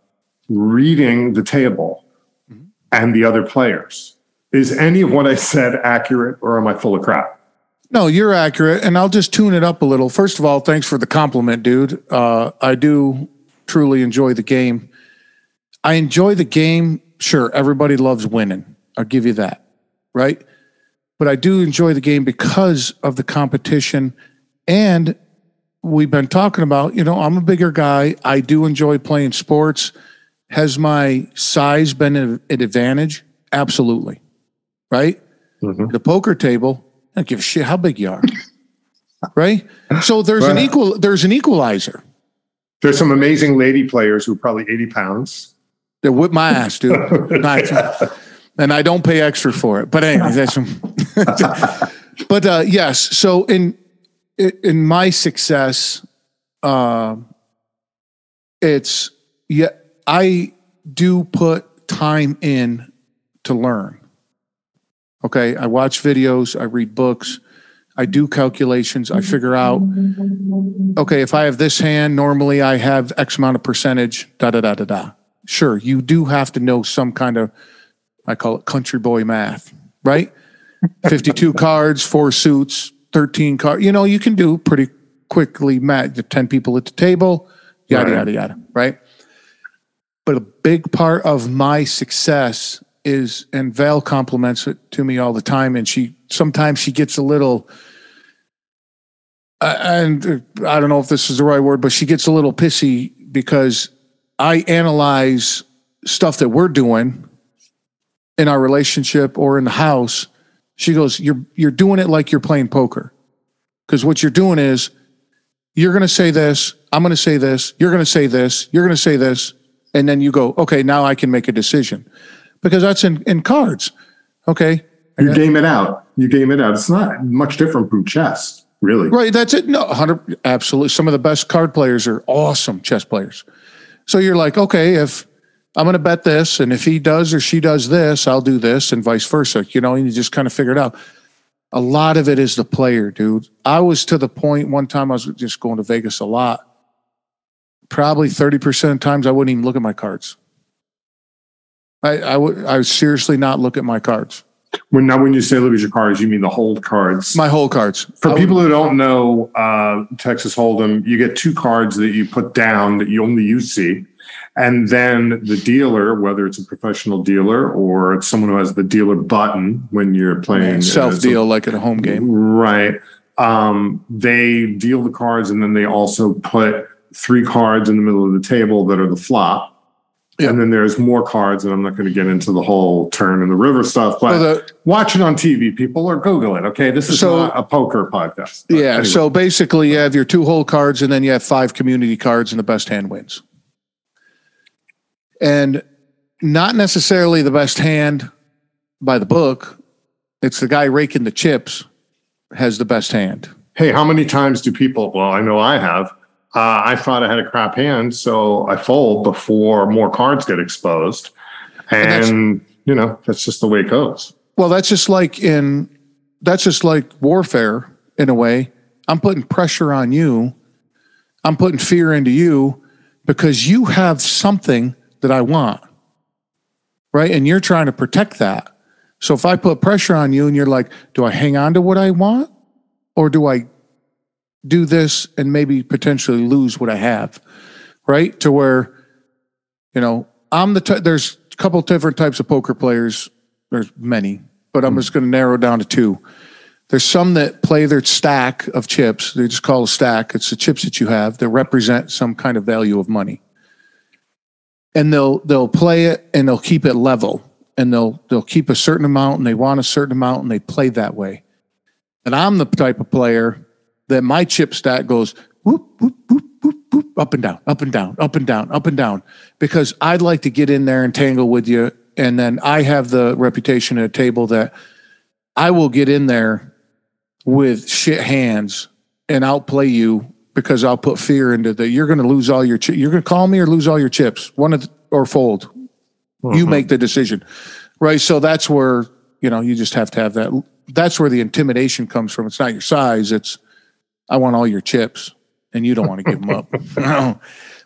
reading the table mm-hmm. and the other players. Is any of what I said accurate or am I full of crap? No, you're accurate, and I'll just tune it up a little. First of all, thanks for the compliment, dude. Uh, I do truly enjoy the game. I enjoy the game. Sure, everybody loves winning. I'll give you that, right? But I do enjoy the game because of the competition, and we've been talking about. You know, I'm a bigger guy. I do enjoy playing sports. Has my size been an an advantage? Absolutely, right? Mhm. the poker table, I don't give a shit how big you are. right? So there's an equal there's an equalizer. There's some amazing lady players who are probably 80 pounds. They whip my ass, dude. Not- and I don't pay extra for it. But anyways, that's but uh yes, so in in my success, um it's yeah, I do put time in to learn. Okay, I watch videos, I read books, I do calculations, I figure out okay, if I have this hand, normally I have X amount of percentage, da da da da da. Sure, you do have to know some kind of I call it country boy math, right? 52 cards, four suits, 13 cards. You know, you can do pretty quickly math. The 10 people at the table, yada, Right. yada, yada, right? But a big part of my success is, and Val compliments it to me all the time, and she sometimes she gets a little, uh, and uh, I don't know if this is the right word, but she gets a little pissy because I analyze stuff that we're doing in our relationship or in the house. She goes, "You're you're doing it like you're playing poker." Because what you're doing is you're going to say this, I'm going to say this, you're going to say this, you're going to say this, and then you go, okay, now I can make a decision. Because that's in, in cards. Okay. You game it out. You game it out. It's not much different from chess, really. Right. That's it. No, 100, absolutely. Some of the best card players are awesome chess players. So you're like, okay, if I'm going to bet this, and if he does or she does this, I'll do this, and vice versa. You know, and you just kind of figure it out a lot of it is the player, dude. I was to the point one time I was just going to Vegas a lot. Probably 30% of times I wouldn't even look at my cards. I, I would I would seriously not look at my cards. When now when you say look at your cards, you mean the hold cards. My hold cards. For I people who don't know uh, Texas Hold'em, you get two cards that you put down that you only you see. And then the dealer, whether it's a professional dealer or it's someone who has the dealer button when you're playing self deal like at a home game. Right. Um, they deal the cards and then they also put three cards in the middle of the table that are the flop. Yeah. And then there's more cards, and I'm not going to get into the whole turn in the river stuff, but the, watch it on TV, people, or Google it. Okay, this is so, not a poker podcast. Yeah. Anyway. So basically, you have your two hole cards, and then you have five community cards, and the best hand wins and not necessarily the best hand by the book. It's the guy raking the chips has the best hand. Hey, how many times do people? Well, I know I have. Uh, I thought I had a crap hand, so I fold before more cards get exposed, and, and you know that's just the way it goes. Well, that's just like in that's just like warfare in a way. I'm putting pressure on you. I'm putting fear into you because you have something that I want. Right. And you're trying to protect that. So if I put pressure on you and you're like, do I hang on to what I want or do I do this and maybe potentially lose what I have? Right. To where, you know, I'm the, t- there's a couple different types of poker players. There's many, but I'm mm just going to narrow down to two. There's some that play their stack of chips. They just call a stack. It's the chips that you have that represent some kind of value of money and they'll they'll play it and they'll keep it level and they'll they'll keep a certain amount and they want a certain amount and they play that way. And I'm the type of player that my chip stack goes whoop whoop whoop whoop whoop up and down, up and down, up and down, up and down because I'd like to get in there and tangle with you and then I have the reputation at a table that I will get in there with shit hands and outplay you because I'll put fear into that. You're going to lose all your. Chi- you're going to call me or lose all your chips. One of the, or fold. You mm-hmm. make the decision, right? So that's where you know you just have to have that. That's where the intimidation comes from. It's not your size. It's I want all your chips, and you don't want to give them up.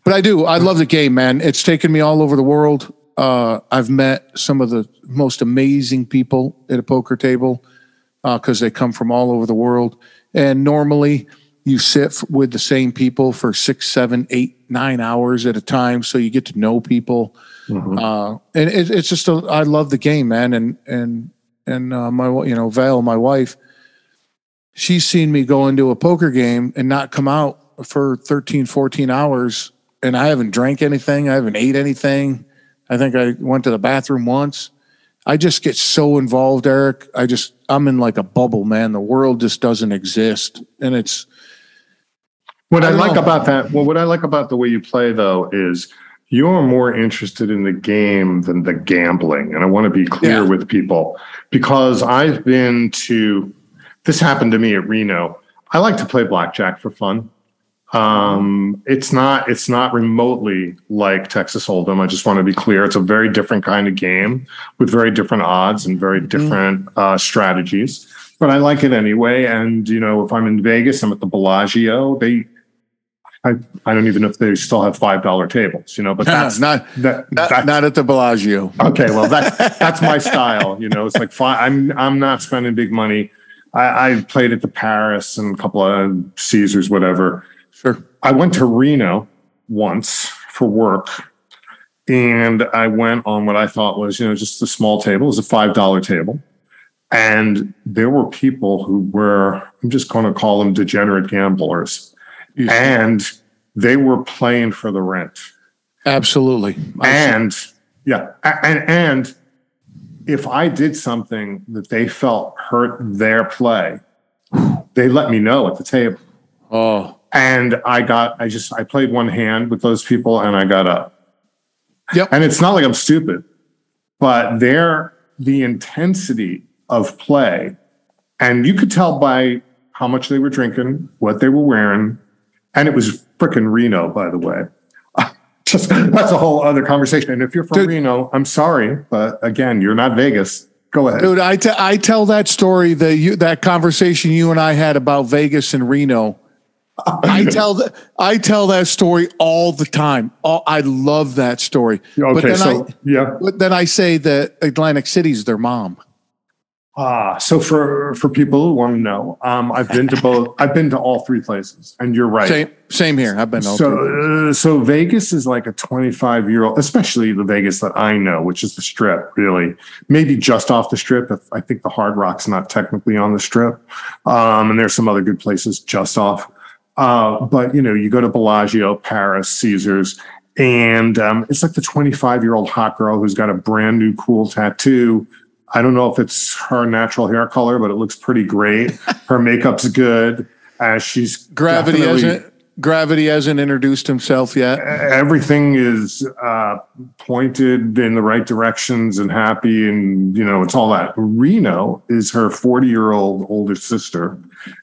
but I do. I love the game, man. It's taken me all over the world. Uh, I've met some of the most amazing people at a poker table because uh, they come from all over the world. And normally, you sit with the same people for six, seven, eight, nine hours at a time, so you get to know people. Mm-hmm. Uh, and it, it's just a, I love the game, man. And and and uh, my you know Val, my wife, she's seen me go into a poker game and not come out for 13, 14 hours, and I haven't drank anything, I haven't ate anything. I think I went to the bathroom once. I just get so involved, Eric. I just I'm in like a bubble, man. The world just doesn't exist, and it's what I, I like know. about that, well, what I like about the way you play though is you're more interested in the game than the gambling. And I want to be clear yeah. with people because I've been to, this happened to me at Reno. I like to play blackjack for fun. Um, it's not, it's not remotely like Texas Hold'em. I just want to be clear. It's a very different kind of game with very different odds and very mm-hmm. different mm. uh, strategies. But I like it anyway. And you know, if I'm in Vegas, I'm at the Bellagio. They I, I don't even know if they still have five dollar tables, you know, but that's not that, not, that's, not at the Bellagio. Okay, well that's that's my style, you know. It's like fine, I'm I'm not spending big money. I, I played at the Paris and a couple of Caesars, whatever. Sure. I went to Reno once for work, and I went on what I thought was, you know, just a small table. It was a five dollar table, and there were people who were, I'm just going to call them degenerate gamblers, and they were playing for the rent. Absolutely. And yeah, and and if I did something that they felt hurt their play, they let me know at the table. Oh. And I got, I just, I played one hand with those people and I got up. Yep. And it's not like I'm stupid, but they're the intensity of play. And you could tell by how much they were drinking, what they were wearing. And it was freaking Reno, by the way. Just that's a whole other conversation. And if you're from Dude, Reno, I'm sorry, but again, you're not Vegas. Go ahead. Dude, I, t- I tell that story, the you, that conversation you and I had about Vegas and Reno. I tell that I tell that story all the time. All, I love that story. Okay, but then so I, yeah. But then I say that Atlantic City's their mom. Ah, so for for people who want to know, um, I've been to both. I've been to all three places, and you're right. Same, same here. I've been. To so, uh, so Vegas is like a 25 year old, especially the Vegas that I know, which is the Strip. Really, maybe just off the Strip. I think the Hard Rock's not technically on the Strip, um, and there's some other good places just off. Uh, but you know, you go to Bellagio, Paris, Caesars, and um, it's like the 25 year old hot girl who's got a brand new cool tattoo I don't know if it's her natural hair color, but it looks pretty great. Her makeup's good. Uh, she's gravity hasn't gravity hasn't introduced himself yet. Everything is uh, pointed in the right directions and happy, and you know it's all that. Reno is her forty-year-old older sister,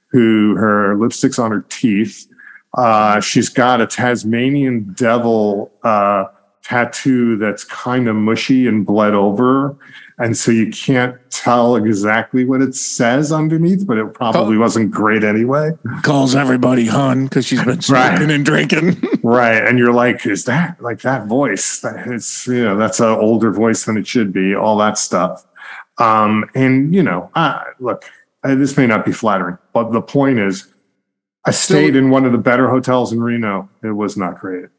who her lipstick's on her teeth. Uh, she's got a Tasmanian devil uh, tattoo that's kind of mushy and bled over and so you can't tell exactly what it says underneath, but it probably oh. wasn't great anyway. Calls everybody hun because she's been smoking right. and drinking. right, and you're like, is that like that voice? That It's you know that's an older voice than it should be. All that stuff, um, and you know, uh, look, this may not be flattering, but the point is, I stayed in one of the better hotels in Reno. It was not great.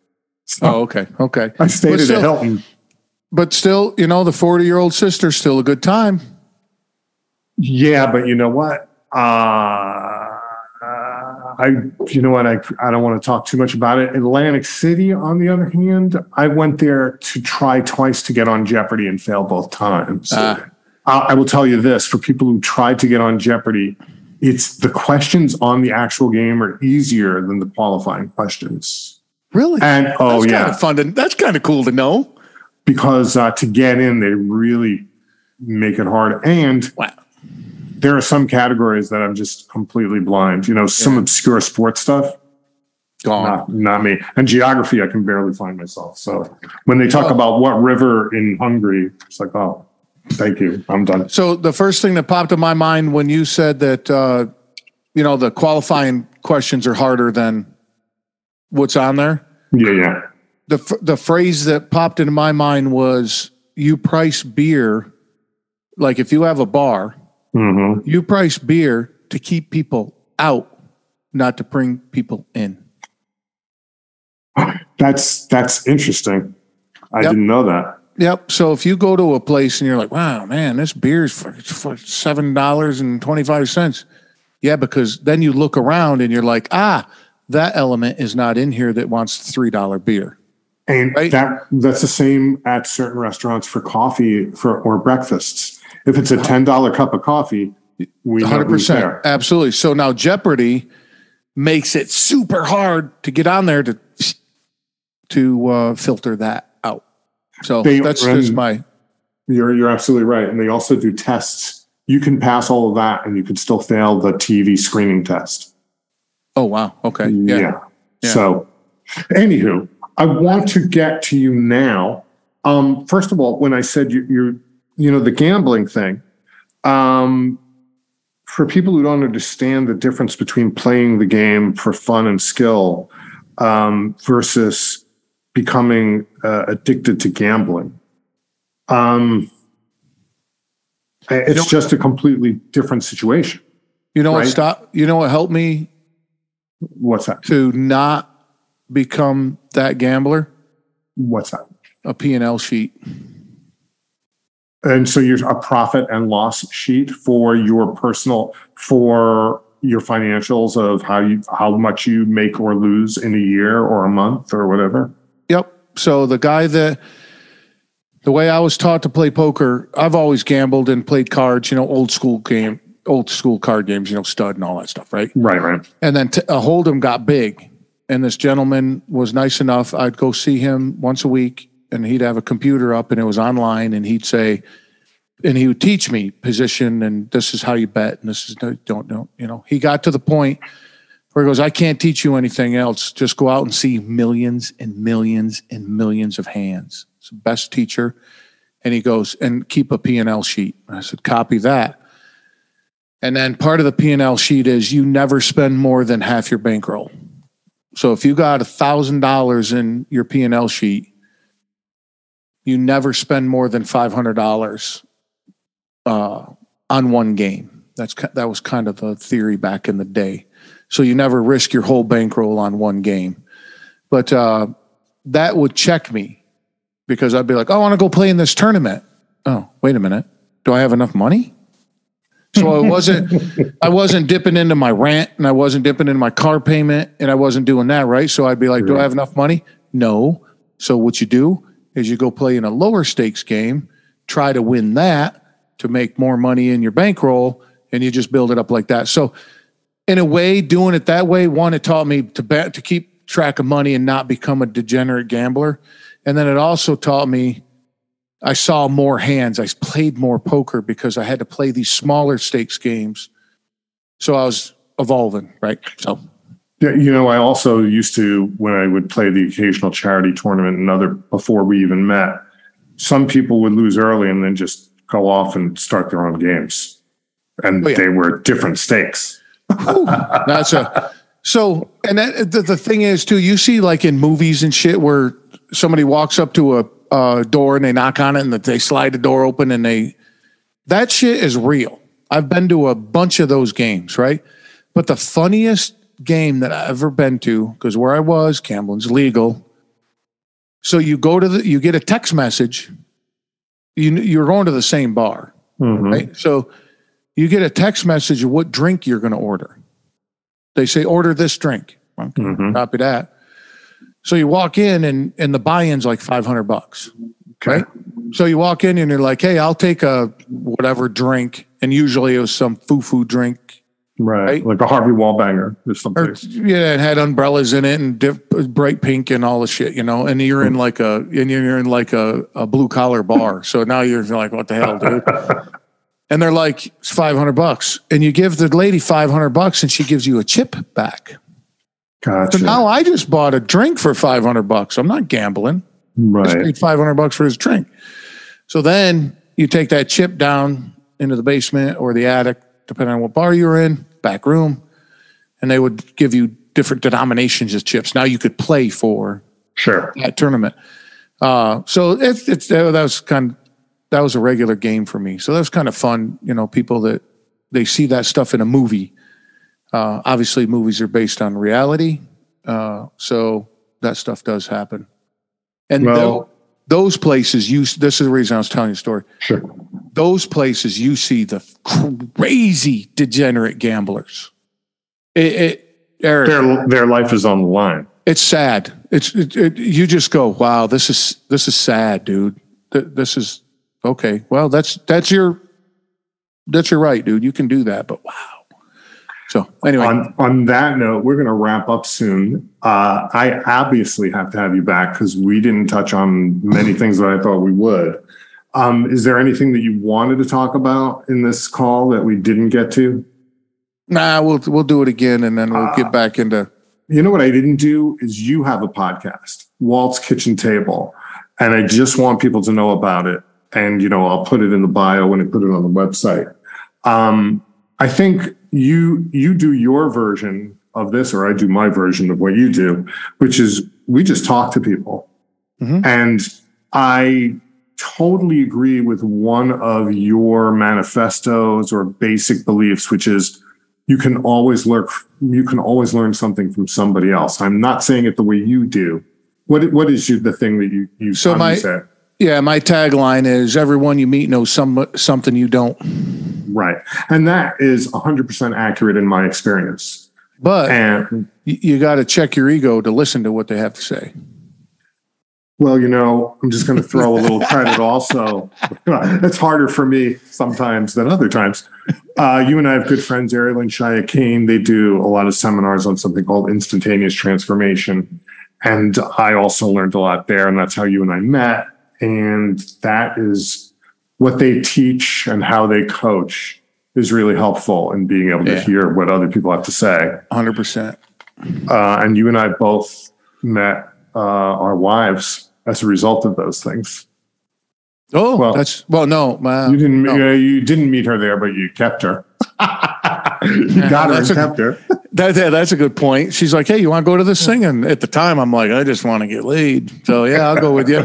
So oh, okay, okay. I stayed at a Hilton but still, you know, the 40 year old sister's still a good time. Yeah, but you know what? Uh, I, you know what? I, I don't want to talk too much about it. Atlantic City, on the other hand, I went there to try twice to get on Jeopardy and fail both times. Uh, I will tell you this for people who tried to get on Jeopardy, it's the questions on the actual game are easier than the qualifying questions. Really? And oh that's yeah, kind of fun. To, that's kind of cool to know because uh, to get in, they really make it hard. And wow. there are some categories that I'm just completely blind. You know, some yeah. obscure sports stuff. Gone. Not, not, me. And geography, I can barely find myself. So when they talk oh. about what river in Hungary, it's like, oh, thank you. I'm done. So the first thing that popped in my mind when you said that, uh, you know, the qualifying questions are harder than what's on there. Yeah, yeah. The the phrase that popped into my mind was you price beer like if you have a bar mm-hmm. you price beer to keep people out not to bring people in. That's that's interesting. I yep. didn't know that. Yep. So if you go to a place and you're like wow man this beer's for, for seven dollars and 25 cents," cents. Yeah because then you look around and you're like ah that element is not in here that wants three dollar beer and right. that that's the same at certain restaurants for coffee for or breakfasts. If it's a ten dollar cup of coffee, we hundred percent absolutely. So now Jeopardy makes it super hard to get on there to to uh, filter that out. So they, that's just my. You're you're absolutely right, and they also do tests. You can pass all of that, and you can still fail the TV screening test. Oh wow! Okay, yeah. yeah. yeah. So, anywho, I want to get to you now. Um, first of all, when I said you, you, you know, the gambling thing, um, for people who don't understand the difference between playing the game for fun and skill um, versus becoming uh, addicted to gambling, um, it's you know, just a completely different situation. You know right? what? Stop. You know what helped me? What's that? To not become that gambler? What's that? a P&L sheet. And so you're a profit and loss sheet for your personal for your financials of how you how much you make or lose in a year or a month or whatever. Yep. So the guy that the way I was taught to play poker, I've always gambled and played cards, you know, old school game, old school card games, you know, stud and all that stuff, right? Right, right. And then t- a Hold'em got big, and this gentleman was nice enough. I'd go see him once a week, and he'd have a computer up, and it was online, and he'd say, and he would teach me position, and this is how you bet, and this is no, don't don't you know. He got to the point where he goes, I can't teach you anything else. Just go out and see millions and millions and millions of hands. It's the best teacher. And he goes, and keep a P&L sheet. And I said, copy that. And then part of the P&L sheet is you never spend more than half your bankroll. So if you got a thousand dollars in your P&L sheet, you never spend more than five hundred dollars uh, on one game. That's that was kind of the theory back in the day. So you never risk your whole bankroll on one game. But uh, that would check me because I'd be like, oh, I want to go play in this tournament. Oh, wait a minute. Do I have enough money? So I wasn't I wasn't dipping into my rent and I wasn't dipping into my car payment and I wasn't doing that, right? So I'd be like, Do I have enough money? No. So what you do is you go play in a lower stakes game, try to win that to make more money in your bankroll, and you just build it up like that. So in a way, doing it that way, one, it taught me to bet to keep track of money and not become a degenerate gambler. And then it also taught me I saw more hands. I played more poker because I had to play these smaller stakes games. So I was evolving, right? So yeah, you know, I also used to when I would play the occasional charity tournament and other before we even met, some people would lose early and then just go off and start their own games. And oh, yeah. they were different stakes. That's a so and that, the, the thing is too, you see like in movies and shit where somebody walks up to a uh, door and they knock on it and they slide the door open and they that shit is real. I've been to a bunch of those games, right? But the funniest game that I've ever been to, because where I was, gambling's legal. So you go to the, you get a text message. You you're going to the same bar, mm-hmm. right? So you get a text message of what drink you're going to order. They say order this drink. Okay, mm-hmm. Copy that. So you walk in and and the buy-in's like 500 bucks. Okay. Right? So you walk in and you're like, "Hey, I'll take a whatever drink." And usually it was some foo-foo drink. Right. right? Like a Harvey Wallbanger or something. Or, yeah, it had umbrellas in it and dip, bright pink and all the shit, you know. And you're in hmm. like a and you're in like a, a blue collar bar. So now you're like, "What the hell, dude?" and they're like, "It's 500 bucks." And you give the lady 500 bucks and she gives you a chip back. Gotcha. So now I just bought a drink for 500 bucks. I'm not gambling. Right. I paid 500 bucks for his drink. So then you take that chip down into the basement or the attic, depending on what bar you're in, back room, and they would give you different denominations of chips. Now you could play for sure that tournament. Uh, so it's it's that was kind of, that was a regular game for me. So that was kind of fun. You know, people that they see that stuff in a movie uh, obviously, movies are based on reality, uh, so that stuff does happen. And well, those places, you this is the reason I was telling you the story. Sure. Those places, you see the crazy degenerate gamblers. It, it Eric, their their life is on the line. It's sad. It's it, it, you just go, wow, this is this is sad, dude. This is okay. Well, that's that's your that's your right, dude. You can do that, but wow. So anyway, on, on that note, we're going to wrap up soon. Uh, I obviously have to have you back because we didn't touch on many things that I thought we would. Um, is there anything that you wanted to talk about in this call that we didn't get to? Nah, we'll we'll do it again, and then we'll uh, get back into. You know what I didn't do is you have a podcast, Walt's Kitchen Table, and I just want people to know about it. And you know, I'll put it in the bio when I put it on the website. Um, I think you you do your version of this, or I do my version of what you do, which is we just talk to people. Mm-hmm. And I totally agree with one of your manifestos or basic beliefs, which is you can always learn you can always learn something from somebody else. I'm not saying it the way you do, What what is you the thing that you you So my- say? Yeah, my tagline is everyone you meet knows some something you don't. Right, and that is hundred percent accurate in my experience. But And you, you got to check your ego to listen to what they have to say. well, you know, I'm just going to throw a little credit. Also, it's harder for me sometimes than other times. Uh, you and I have good friends, Ariel and Shya Kane. They do a lot of seminars on something called instantaneous transformation. And I also learned a lot there. And that's how you and I met. And that is what they teach and how they coach is really helpful in being able to Yeah. hear what other people have to say. 100%. Uh, and you and I both met uh, our wives as a result of those things. Oh, Well- that's well, no, uh, You didn't. no. Uh, you didn't meet her there, but you kept her. you got her and that's a- kept her. That, that- that's a good point. She's like, "Hey, you want to go to this thing?" And at the time, I'm like, "I just want to get laid." So yeah, I'll go with you.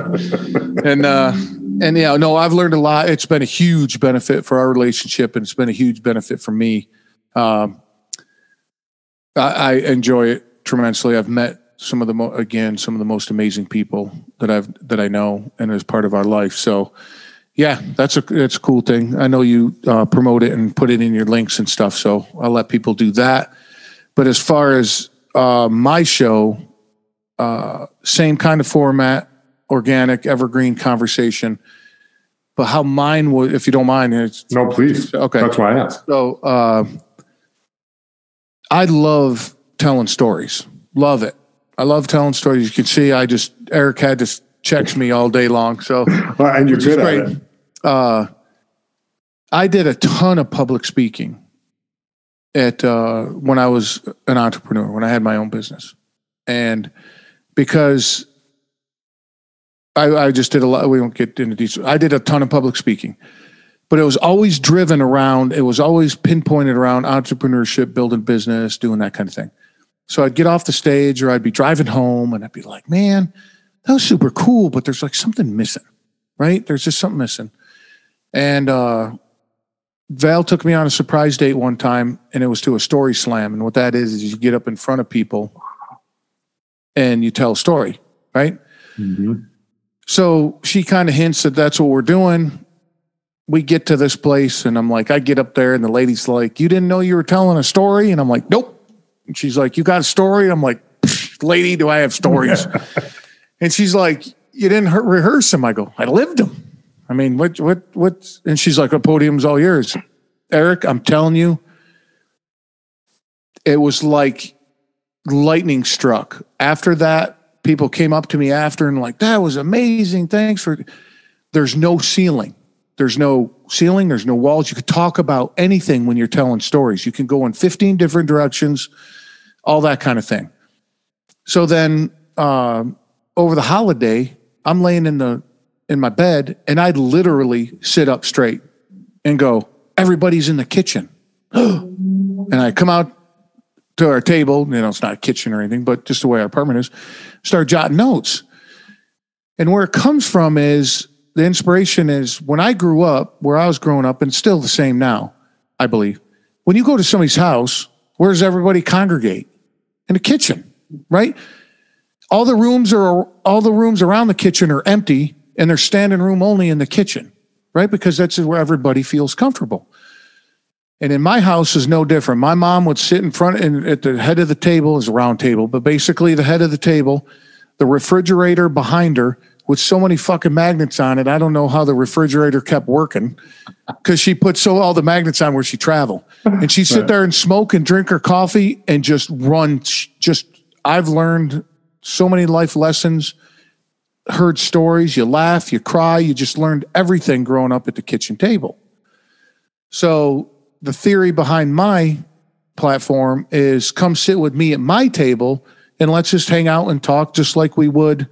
and uh, and yeah, no, I've learned a lot. It's been a huge benefit for our relationship, and it's been a huge benefit for me. Um, I, I enjoy it tremendously. I've met some of the mo- again some of the most amazing people that I've that I know and as part of our life. So yeah, that's a that's a cool thing. I know you uh, promote it and put it in your links and stuff, so I'll let people do that. But as far as uh, my show, uh, same kind of format, organic, evergreen conversation. But how mine would, if you don't mind, it's No, please. Okay. That's why I asked. so uh, I love telling stories. Love it. I love telling stories. You can see I just Eric had just checks me all day long. So and you're good at it. uh, I did a ton of public speaking at uh, when I was an entrepreneur, when I had my own business, and because I, I just did a lot. We won't get into detail. I did a ton of public speaking, but it was always driven around. It was always pinpointed around entrepreneurship, building business, doing that kind of thing. So I'd get off the stage, or I'd be driving home, and I'd be like, "Man, that was super cool, but there's like something missing, right? There's just something missing." And uh, Val took me on a surprise date one time, and it was to a story slam. And what that is is you get up in front of people and you tell a story, right? Mhm. So she kind of hints that that's what we're doing. We get to this place, and I'm like, I get up there, and the lady's like, You didn't know you were telling a story? And I'm like, Nope. And she's like, You got a story? I'm like, Lady, do I have stories? and she's like, You didn't he- rehearse them. I go, I lived them. I mean, what, what, what? And she's like, The podium's all yours. Eric, I'm telling you, it was like lightning struck. After that, people came up to me after and like, that was amazing. Thanks for. There's no ceiling. There's no ceiling. There's no walls. You could talk about anything when you're telling stories. You can go in 15 different directions, all that kind of thing. So then, um, over the holiday, I'm laying in the in my bed and I'd literally sit up straight and go, everybody's in the kitchen. and I come out to our table, you know, it's not a kitchen or anything, but just the way our apartment is, start jotting notes. And where it comes from is the inspiration is when I grew up, where I was growing up, and still the same now, I believe. When you go to somebody's house, where does everybody congregate? In the kitchen, right? All the rooms are all the rooms around the kitchen are empty and they're standing room only in the kitchen, right? Because that's where everybody feels comfortable. And in my house is no different. My mom would sit in front and at the head of the table is a round table, but basically the head of the table, the refrigerator behind her with so many fucking magnets on it. I don't know how the refrigerator kept working because she put so all the magnets on where she traveled. And she'd sit there and smoke and drink her coffee and just run. Just, I've learned so many life lessons, heard stories. You laugh, you cry, you just learned everything growing up at the kitchen table. So the theory behind my platform is come sit with me at my table and let's just hang out and talk just like we would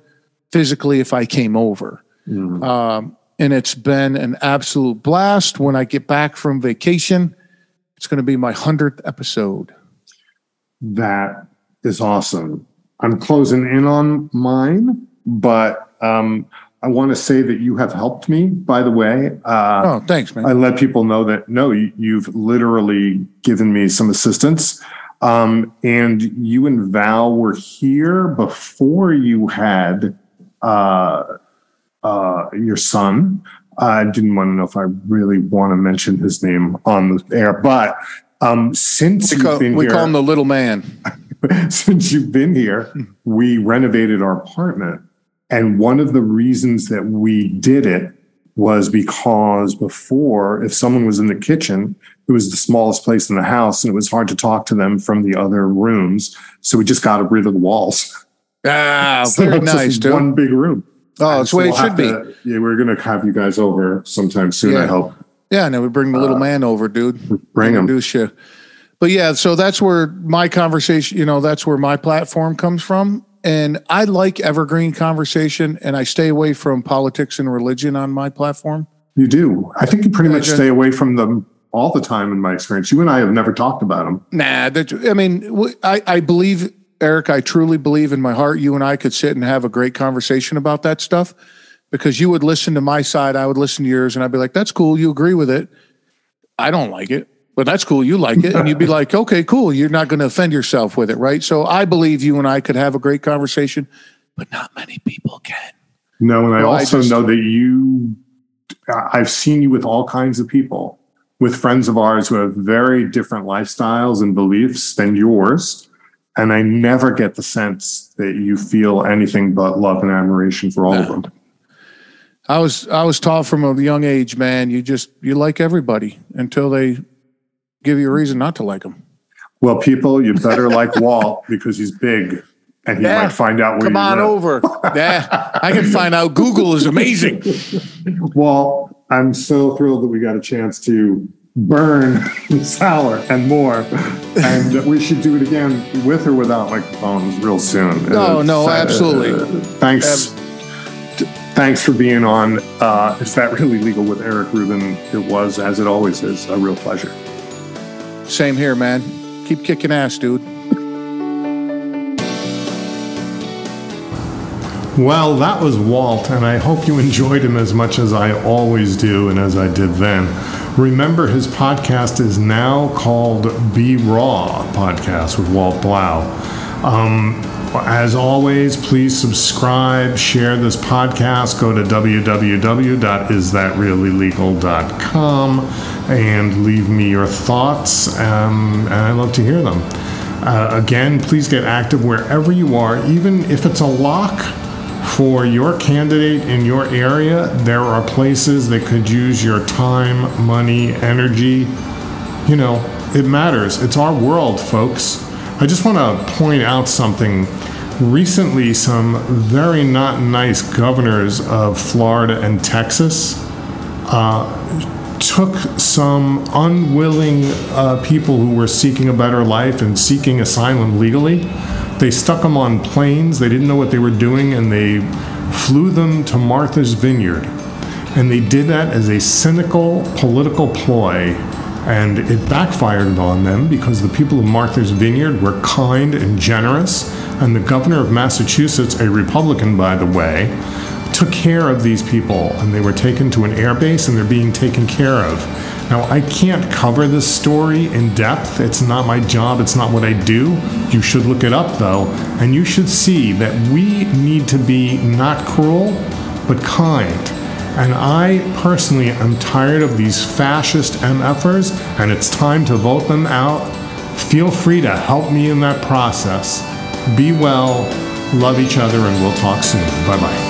physically if I came over. Um, and it's been an absolute blast. When I get back from vacation, it's going to be my 100th episode. That is awesome. I'm closing in on mine, but um, I want to say that you have helped me. By the way, uh, Oh, thanks, man. I let people know that no, you, you've literally given me some assistance. Um, and you and Val were here before you had uh, uh, your son. I didn't want to know if I really want to mention his name on the air, but um, since we, call, we here, call him the little man. since you've been here, we renovated our apartment. And one of the reasons that we did it was because before, if someone was in the kitchen, it was the smallest place in the house and it was hard to talk to them from the other rooms. So we just got rid of the walls. Ah, so very nice, dude. One big room. Oh, that's the way we'll it should be. To, yeah, we're going to have you guys over sometime soon, yeah. I hope. Yeah, and then we bring the little uh, man over, dude. Bring him. But yeah, so that's where my conversation, you know, that's where my platform comes from. And I like evergreen conversation and I stay away from politics and religion on my platform. You do. I think you pretty much stay away from them all the time in my experience. You and I have never talked about them. Nah, that, I mean, I, I believe, Eric, I truly believe in my heart you and I could sit and have a great conversation about that stuff because you would listen to my side, I would listen to yours, and I'd be like, that's cool. You agree with it. I don't like it but that's cool. You like it. And you'd be like, okay, cool. You're not going to offend yourself with it, right? So I believe you and I could have a great conversation, but not many people can. No, and I also I just, know that you, I've seen you with all kinds of people, with friends of ours who have very different lifestyles and beliefs than yours. And I never get the sense that you feel anything but love and admiration for all no. of them. I was I was taught from a young age, man. You just you like everybody until they give you a reason not to like him. Well, people, you better like Walt because he's big and he yeah, might find out where Come on live. over. yeah, I can find out. Google is amazing. Well, I'm so thrilled that we got a chance to burn sour and more. And we should do it again with or without microphones real soon. No, uh, no, absolutely. Uh, thanks. thanks for being on. Uh, is that really legal with Eric Rubin? It was, as it always is, a real pleasure. Same here, man. Keep kicking ass, dude. Well, that was Walt, and I hope you enjoyed him as much as I always do and as I did then. Remember, his podcast is now called Be Raw Podcast with Walt Blau. Um, as always, please subscribe, share this podcast. Go to www.isthatreallylegal.com and leave me your thoughts. Um, and I love to hear them. Uh, again, please get active wherever you are, even if it's a lock for your candidate in your area. There are places that could use your time, money, energy. You know, it matters. It's our world, folks. I just want to point out something. Recently, some very not nice governors of Florida and Texas uh, took some unwilling uh, people who were seeking a better life and seeking asylum legally. They stuck them on planes. They didn't know what they were doing, and they flew them to Martha's Vineyard. And they did that as a cynical political ploy and it backfired on them because the people of Martha's Vineyard were kind and generous. And the governor of Massachusetts, a Republican, by the way, took care of these people. And they were taken to an airbase and they're being taken care of. Now, I can't cover this story in depth. It's not my job, it's not what I do. You should look it up, though. And you should see that we need to be not cruel, but kind and I personally am tired of these fascist MFers, and it's time to vote them out. Feel free to help me in that process. Be well, love each other, and we'll talk soon. Bye bye.